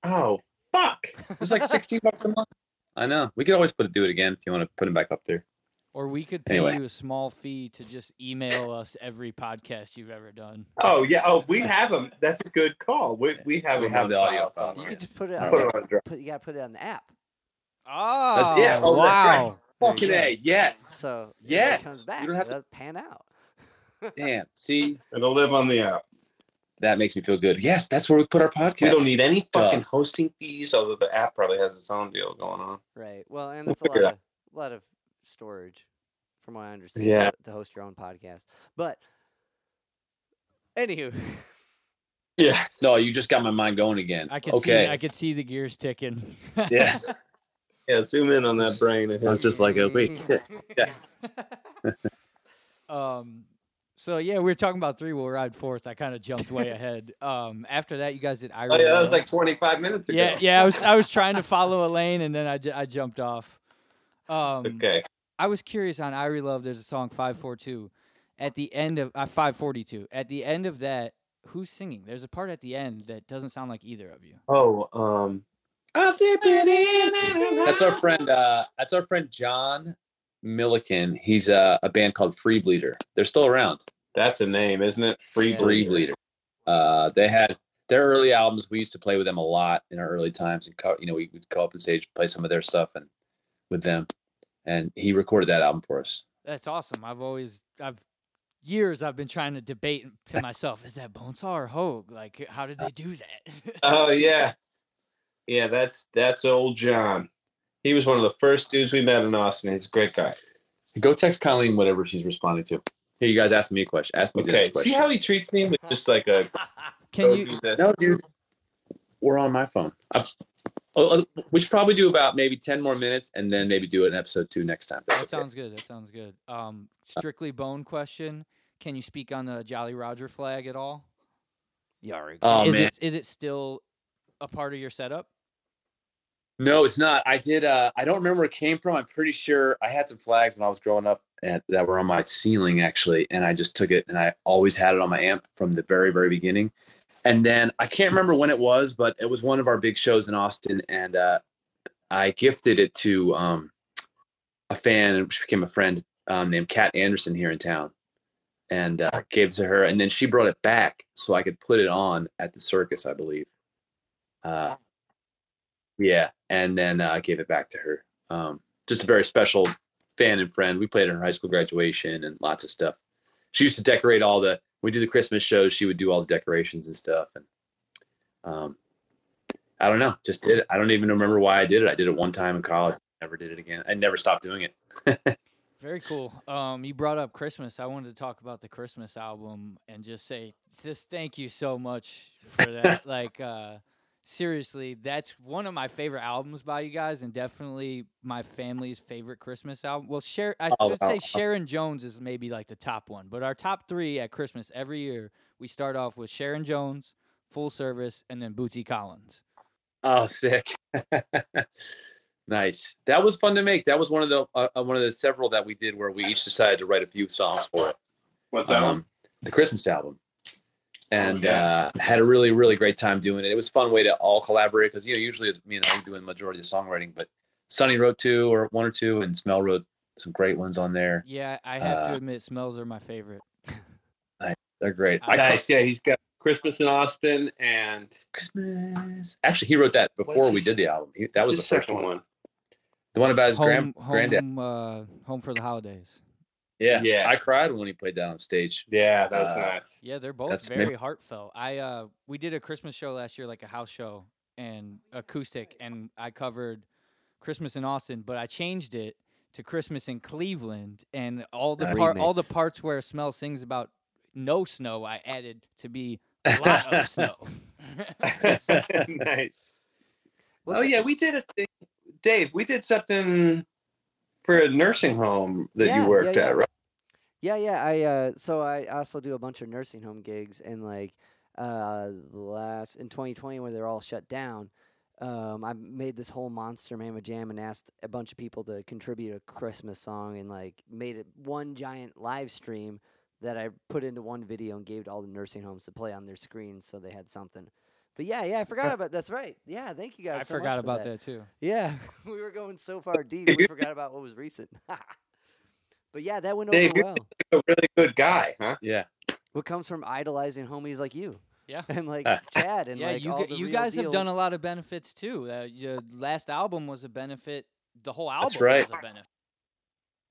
Oh, fuck. it's like sixteen bucks a month. I know. We could always put it do it again if you want to put it back up there. Or we could pay Anyway. you a small fee to just email us every podcast you've ever done. Oh, yeah. Oh, we have them. That's a good call. We, we have We have the audio file file. you somewhere. could just put it on. Put it on drive. Put, you gotta put it on the app. Oh, yeah, oh, that's right. Wow. There you Fucking a yes. So when Yes, it comes you don't have to- it'll pan out. Damn. See, It'll live on the app. that makes me feel good. Yes, that's where we put our podcast. We don't need any Duh. fucking hosting fees, although the app probably has its own deal going on. Right. Well, and We'll that's a lot of a lot of storage, from what I understand. Yeah. To, to host your own podcast, but anywho, Yeah. No, you just got my mind going again. I could okay. see I could see the gears ticking. Yeah. Yeah, zoom in on that brain. of I was just like, oh, wait. Yeah. um so yeah, we were talking about three We'll ride fourth. I kind of jumped way ahead. Um after that you guys did I Oh, yeah, that was like 25 minutes ago. Yeah, yeah, I was I was trying to follow a lane and then I, I jumped off. Um Okay. I was curious on Irie Love. There's a song 542 at the end of uh, 542. At the end of that, who's singing? There's a part at the end that doesn't sound like either of you. Oh, um, That's our friend. Uh, that's our friend John Milliken. He's uh, a band called Free Bleeder. They're still around. that's a name, isn't it? Free Yeah. Free Bleeder. Bleeder. Uh, they had their early albums. We used to play with them a lot in our early times, and co- you know we would go up on stage, play some of their stuff, and with them. And he recorded that album for us. That's awesome. I've always I've years I've been trying to debate to myself, is that Bonesaw or Hoag? Like how did they do that? Oh, yeah. Yeah, that's that's old John. He was one of the first dudes we met in Austin. He's a great guy. Go text Colleen whatever she's responding to. Here, you guys ask me a question. Ask me the Okay. next question. See how he treats me with just like a. Can you. No, dude. We're on my phone. i we should probably do about maybe 10 more minutes and then maybe do an episode two next time. That's That okay. sounds good. That sounds good. Um strictly bone question. Can you speak on the Jolly Roger flag at all? Yarg. Oh, is man. it is it still a part of your setup? No, it's not. I did. Uh, I don't remember where it came from. I'm pretty sure I had some flags when I was growing up and, that were on my ceiling actually, and I just took it and I always had it on my amp from the very, very beginning. And then I can't remember when it was, but it was one of our big shows in Austin, and uh, I gifted it to um, a fan, which became a friend um, named Kat Anderson here in town, and uh, gave it to her. And then she brought it back so I could put it on at the circus, I believe. Uh, yeah, and then uh, I gave it back to her. Um, just a very special fan and friend. We played at her high school graduation and lots of stuff. She used to decorate all the. We did the Christmas shows. She would do all the decorations and stuff. And um, I don't know, just did it. I don't even remember why I did it. I did it one time in college. Never did it again. I never stopped doing it. Very cool. Um, you brought up Christmas. I wanted to talk about the Christmas album and just say, just thank you so much for that. like, uh, seriously, that's one of my favorite albums by you guys, and definitely my family's favorite Christmas album. Well, Sher- I Oh, should wow. say Sharon Jones is maybe like the top one, but our top three at Christmas every year, we start off with Sharon Jones, Full Service, and then Bootsy Collins. Oh, sick. nice. That was fun to make. That was one of the uh, uh, one of the several that we did where we each decided to write a few songs for it. What's that one? um, the Christmas album, and yeah. uh, had a really really great time doing it. It was a fun way to all collaborate because you know usually it's me and I doing the majority of the songwriting, but Sonny wrote two or one or two, and Smell wrote some great ones on there. Yeah, I have Uh, to admit, smells are my favorite. They're great. I- I nice. Yeah, he's got Christmas in Austin and Christmas. Actually, he wrote that before we his- did the album. He, that was the first second one. one. The one about his home, grand home, granddad. uh, home for the holidays. Yeah, Yeah. I cried when he played that on stage. Yeah, that was Uh, nice. Yeah, they're both That's very maybe- heartfelt. I uh we did a Christmas show last year, like a house show and acoustic, and I covered Christmas in Austin, but I changed it to Christmas in Cleveland, and all the A part, all the parts where Smell sings about no snow, I added to be a lot of snow. nice. What's- oh yeah, we did a thing. Dave, we did something for a nursing home that Yeah, you worked yeah, yeah. at, right? Yeah, yeah. I uh, so I also do a bunch of nursing home gigs, and like uh, the last in 2020 when they're all shut down, um, I made this whole Monster Mamma Jam and asked a bunch of people to contribute a Christmas song, and like made it one giant live stream that I put into one video and gave to all the nursing homes to play on their screens so they had something. But yeah, yeah, I forgot about that's right. Yeah, thank you guys. I so much forgot for about that. that too. Yeah, we were going so far deep, we forgot about what was recent. but yeah, that went Dave, over you're well. A really good guy, huh? Yeah. What comes from idolizing homies like you? Yeah. and like Ah. Chad and yeah, like you all the you real guys deal- have done a lot of benefits too. Uh, your last album was a benefit. The whole album right. was a benefit.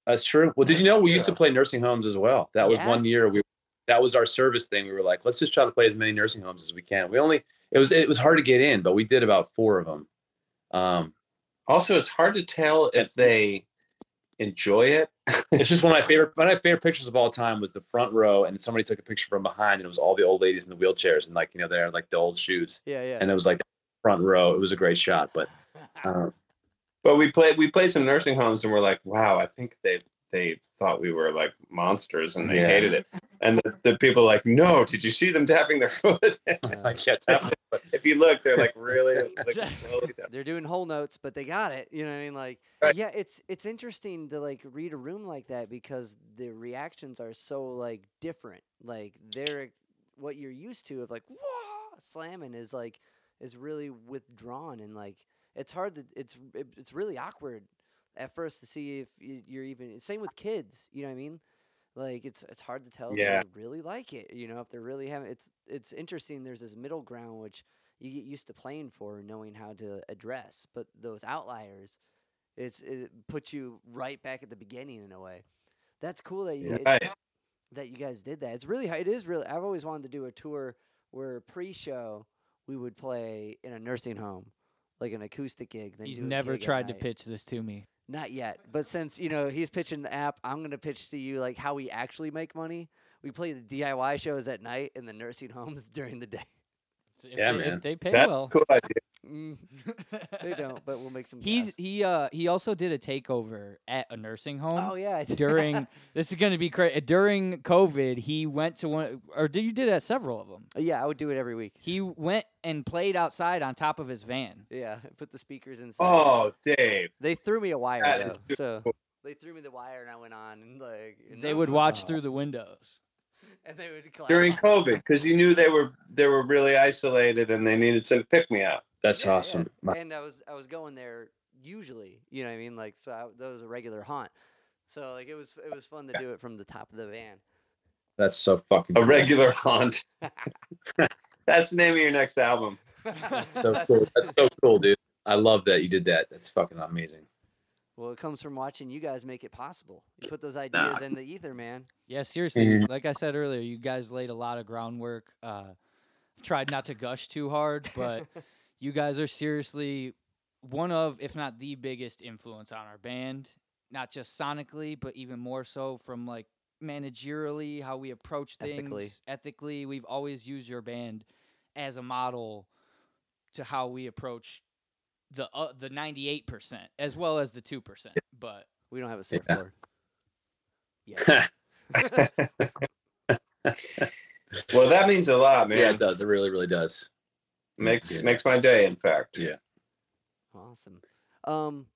That's true. Well, did you know we used to play nursing homes as well? That was Yeah. one year we that was our service thing. We were like, let's just try to play as many nursing homes as we can. We only it was it was hard to get in, but we did about four of them. Um, Also, it's hard to tell if they enjoy it. it's just one of my favorite one of my favorite pictures of all time was the front row, and somebody took a picture from behind, and it was all the old ladies in the wheelchairs, and like you know they're like the old shoes, Yeah, yeah. and it was like front row. It was a great shot, but uh, But we played we played some nursing homes and we're like, wow, I think they they thought we were like monsters and they Yeah. hated it. And the, the people like, no, did you see them tapping their foot? I can't tell. if you look, they're like really like, slowly they're doing whole notes, but they got it. You know what I mean? Like, Right. yeah, it's it's interesting to like read a room like that because the reactions are so like different. Like they're what you're used to of like whoa slamming is like is really withdrawn and like it's hard to it's it, it's really awkward at first to see if you're even same with kids. You know what I mean? Like it's it's hard to tell Yeah. if they really like it. You know if they're really having it's it's interesting. There's this middle ground which you get used to playing for knowing how to address. But those outliers, it's it puts you right back at the beginning in a way. That's cool that you it- that you guys did that. It's really it is really. I've always wanted to do a tour where pre-show we would play in a nursing home, like an acoustic gig. Then He's never gig tried to pitch this to me. Not yet, but since you know he's pitching the app, I'm gonna pitch to you like how we actually make money. We play the DIY shows at night and the nursing homes during the day. If Yeah, they, man. If they pay That's well. cool idea. Mm, they don't, but we'll make some. He's cash. he uh he also did a takeover at a nursing home. Oh yeah, during this is going to be crazy. During COVID, he went to one, or did you did at several of them? yeah, I would do it every week. He went and played outside on top of his van. Yeah, put the speakers inside. Oh, Dave. They threw me a wire That though, so cool. they threw me the wire and I went on and like They no, would watch no. through the windows. and they would clap. During COVID, because you knew they were they were really isolated and they needed some pick me up. That's Yeah, yeah. awesome. My- And I was I was going there usually, you know what I mean? Like so I, that was a regular haunt. So like it was it was fun to do it from the top of the van. That's so fucking. A cool. regular haunt. That's the name of your next album. That's So cool. That's so cool, dude. I love that you did that. That's fucking amazing. Well, it comes from watching you guys make it possible. You put those ideas in the ether, man. Yeah, seriously. Mhm. Like I said earlier, you guys laid a lot of groundwork. Uh, tried not to gush too hard, but you guys are seriously one of, if not the biggest influence on our band. Not just sonically, but even more so from like managerially, how we approach things Ethically. ethically. We've always used your band as a model to how we approach the uh, the ninety eight percent as well as the two percent. But We don't have a Yeah. surfboard. Yeah. Well, that means a lot, man. Yeah, it does. It really, really does. Makes Yeah. makes my day. In fact. Yeah. Awesome. Um,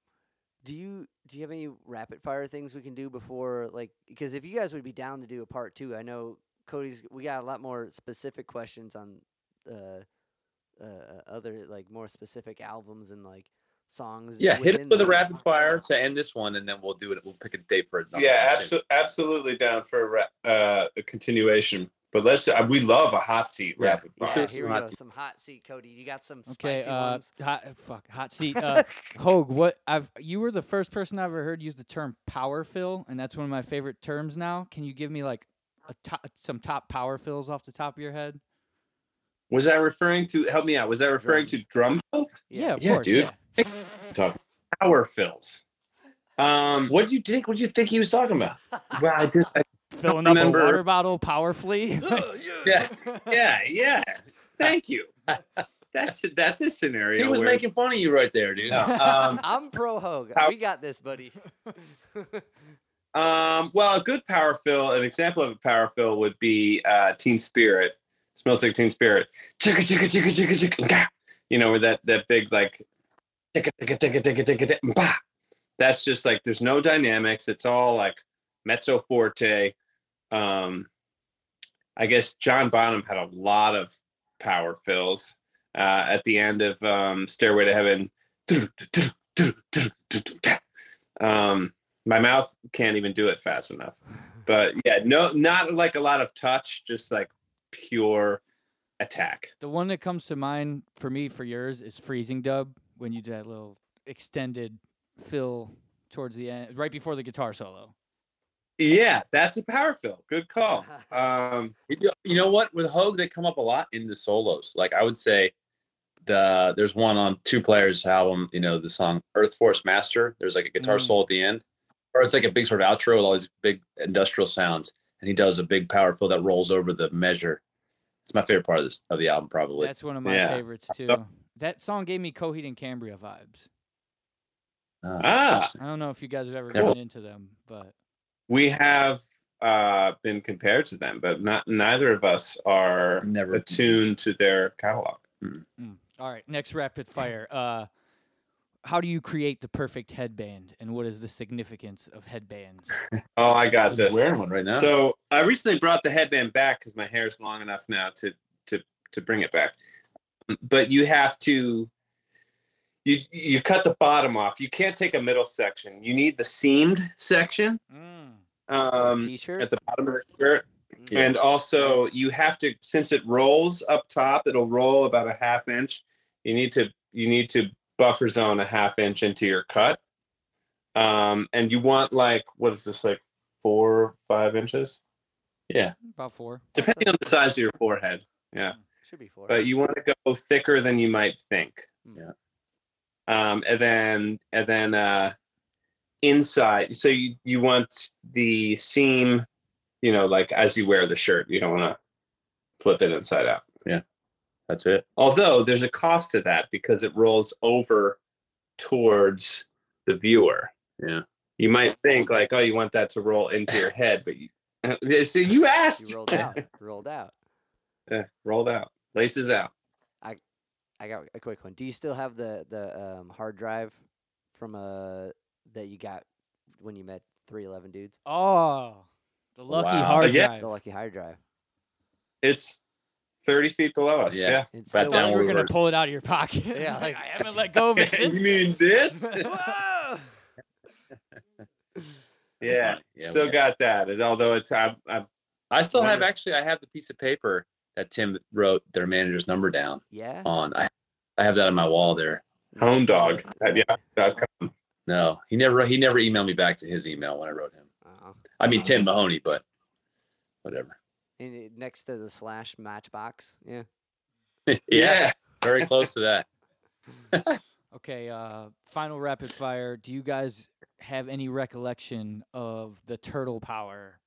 do you do you have any rapid fire things we can do before like because if you guys would be down to do a part two, I know Cody's we got a lot more specific questions on uh, uh other like more specific albums and like songs. Yeah, hit us with a rapid fire to end this one, and then we'll do it. We'll pick a date for another Yeah, abso- absolutely down for a, ra- uh, a continuation. But let's. Uh, we love a hot seat Yeah, rapid let's Yeah, fire. some here we hot go. seat. Some hot seat, Cody. You got some okay, spicy uh, ones. hot fuck hot seat. Uh, Hoag, what I've you were the first person I've ever heard use the term power fill, and that's one of my favorite terms now. Can you give me like a top, some top power fills off the top of your head? Was that referring to? Help me out. Was that referring to drum fills? Yeah, of Yeah, course. dude. Yeah. Talk. Power fills. Um. What do you think? What do you think he was talking about? Well, I did. I, Filling up remember- a water bottle powerfully. Yeah. yeah, yeah. Thank you. That's that's his scenario. He was where- making fun of you right there, dude. um, I'm pro Hoag. How- We got this, buddy. Um, well, a good power fill, an example of a power fill would be uh, Teen Spirit. Smells like Teen Spirit. Chicka chicka chicka chicka chicka. nga. You know, where that that big like ticka ticka ticka ticka ticka ticka. bah. That's just like there's no dynamics. It's all like mezzo forte. Um, I guess John Bonham had a lot of power fills uh, at the end of um, Stairway to Heaven. Um, my mouth can't even do it fast enough. But yeah, no, not like a lot of touch, just like pure attack. The one that comes to mind for me for yours is freezing dub when you do that little extended fill towards the end, right before the guitar solo. Yeah, that's a power fill. Good call. Um, You you know what? With Hoag, they come up a lot in the solos. Like I would say, the there's one on Two Players album. You know the song Earth Force Master. There's like a guitar Mm. solo at the end, or it's like a big sort of outro with all these big industrial sounds, and he does a big power fill that rolls over the measure. It's my favorite part of this of the album, probably. That's one of my Yeah. favorites too. That song gave me Coheed and Cambria vibes. Uh, ah, I don't know if you guys have ever Cool. gotten into them, but we have uh, been compared to them, but not neither of us are Never. attuned to their catalog. Mm. all right. Next rapid fire. Uh, how do you create the perfect headband, and what is the significance of headbands? Oh, I got I'm this. wearing one right now. So I recently brought the headband back because my hair is long enough now to to to bring it back. But you have to you you cut the bottom off. You can't take a middle section. You need the seamed section Mm. Um, T-shirt. at the bottom of the shirt, Yeah. and also you have to since it rolls up top, it'll roll about a half inch. You need to you need to buffer zone a half inch into your cut, um, and you want like what is this like four five inches? yeah, About four. depending on the size of your forehead. Yeah, Should be four. but you want to go thicker than you might think. Mm. Yeah. Um, and then and then uh, inside, so you you want the seam, you know, like as you wear the shirt, you don't want to flip it inside out. Yeah, that's it. Although there's a cost to that because it rolls over towards the viewer. Yeah. You might think like, oh, you want that to roll into your head, but you, so you asked. you rolled out. rolled out. Yeah, rolled out, laces out. I I got a quick one. Do you still have the the um, hard drive from uh that you got when you met 311 dudes? Oh, the lucky Wow. hard Yeah. drive. The lucky hard drive. It's 30 feet below us. Yeah. Yeah. It's Back still I thought you were gonna pull it out of your pocket. Yeah, like- I haven't let go of it since. you mean this? Yeah. Yeah, Still got that. And although it's I, I, I still have actually. I have the piece of paper that Tim wrote their manager's number down yeah. on. I I have that on my wall there. home dog Yeah. No, he never he never emailed me back to his email when I wrote him. Uh-huh. I mean Tim Mahoney, but whatever. And next to the slash matchbox. Yeah. yeah, Yeah. very close to that. Okay, uh, final rapid fire. Do you guys have any recollection of the Turtle Power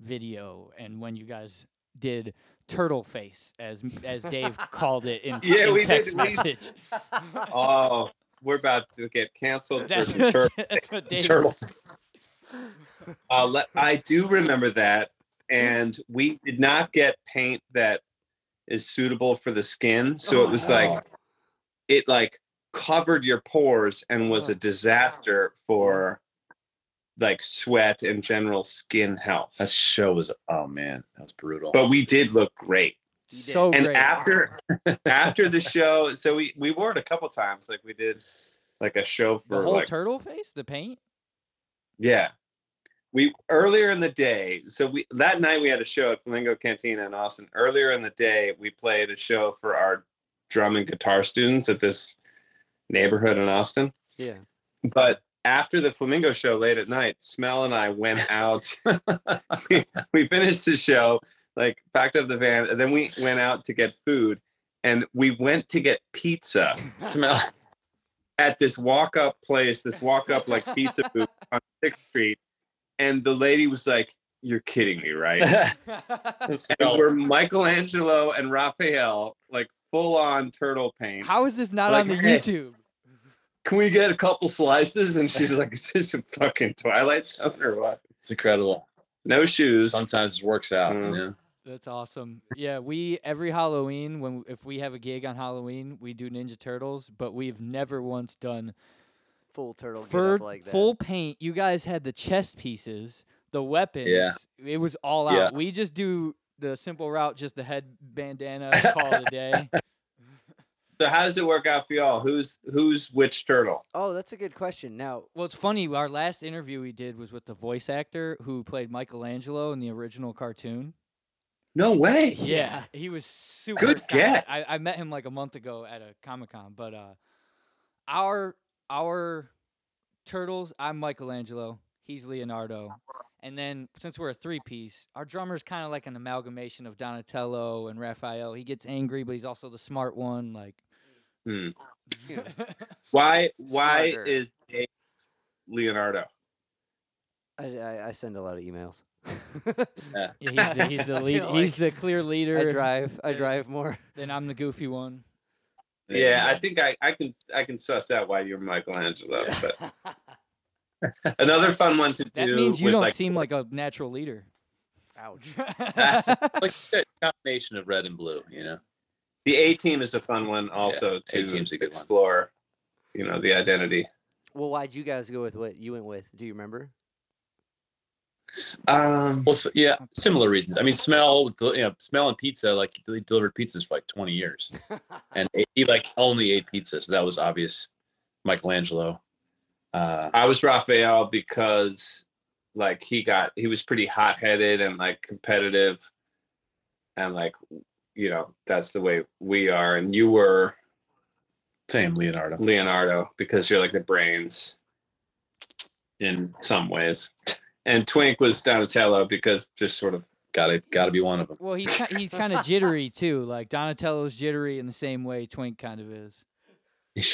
video and when you guys did Turtle Face, as as Dave called it in, Yeah, in we did- text we- message? Oh, we're about to get canceled. That's some what, tur- that's what Dave. Turtle. uh, let, I do remember that. And we did not get paint that is suitable for the skin. So it was like, it like covered your pores and was a disaster for like sweat and general skin health. That show was oh man, that was brutal. but we did look great. You did. So and great. after after the show, so we we wore it a couple times. Like we did like a show the for whole like turtle face, the paint. yeah. We earlier in the day, so we that night we had a show at Flamingo Cantina in Austin. Earlier in the day, we played a show for our drum and guitar students at this neighborhood in Austin. Yeah. But after the Flamingo show late at night, Smell and I went out. we, we finished the show, like packed up the van, and then we went out to get food. And we went to get pizza Smell. at this walk up place, this walk up like pizza booth on Sixth Street. And the lady was like, You're kidding me, right? And we're Michelangelo and Raphael, like full on turtle paint. How is this not Like, on the hey. YouTube? Can we get a couple slices? And she's like, "Is this a fucking Twilight Zone or what?" It's incredible. No shoes. Sometimes it works out. Mm. You know? That's awesome. Yeah, we every Halloween when if we have a gig on Halloween, we do Ninja Turtles, but we've never once done Full turtle get for like that. full paint. You guys had the chest pieces, the weapons. Yeah. It was all out. Yeah. We just do the simple route, just the head bandana, call it a day. So how does it work out for y'all? Who's who's which turtle? Oh, that's a good question. Now, Well, it's funny. Our last interview we did was with the voice actor who played Michelangelo in the original cartoon. No way. Yeah, he was super. Good talented. get. I, I met him like a month ago at a comic con, but uh, our our turtles. I'm Michelangelo. He's Leonardo. And then since we're a three piece, our drummer's kind of like an amalgamation of Donatello and Raphael. He gets angry, but he's also the smart one. Like, Hmm. Why why Smarter. is Dave Leonardo? I, I, I send a lot of emails. Yeah, he's the, he's the lead. feel he's like the clear I leader. drive. I drive more. Then I'm the goofy one. Yeah, I think I, I can I can suss out why you're Michelangelo. But another fun one to do. That means you with, don't like, seem like a natural leader. Ouch. like a combination of red and blue. You know. the A team is a fun one also to A-Team's a good one. explore. You know the identity. well, why'd you guys go with what you went with? Do you remember? Um, Well, s yeah, similar reasons. I mean, Smell was you know, smell and pizza. Like he delivered pizzas for like 20 years, and he like only ate pizza, so that was obvious. Michelangelo. Uh, I was Raphael because like he got he was pretty hot headed and like competitive, and like you know that's the way we are. And you were same Leonardo. Leonardo because you're like the brains in some ways. And Twink was Donatello because just sort of Gotta gotta be one of them. Well, he's he's kind of jittery too. Like Donatello's jittery in the same way Twink kind of is.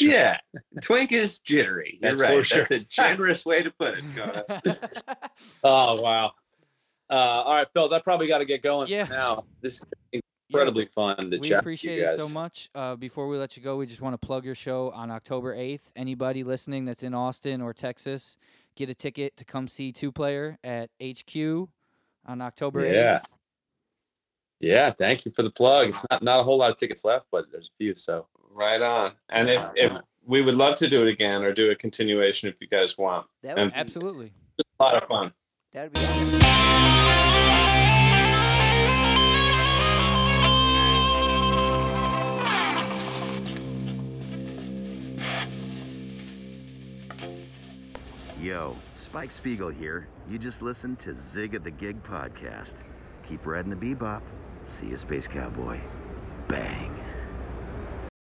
yeah. Twink is jittery. You're That's right. for That's a generous way to put it. Oh wow. Uh, all right, fellas, I probably got to get going Yeah. now. This is Yeah, incredibly fun to we chat appreciate with you it guys. so much. Uh, before we let you go, we just want to plug your show on October 8th. Anybody listening that's in Austin or Texas, get a ticket to come see Two Player at HQ on October 8th. Yeah. Yeah, thank you for the plug. It's not not a whole lot of tickets left, but there's a few. So right on. And if, if we would love to do it again or do a continuation if you guys want. That would And- Absolutely. Just a lot of fun. that'd be awesome. Yo, Spike Spiegel here. You just listened to Zig at the Gig podcast. Keep riding the bebop. See you, Space Cowboy. Bang.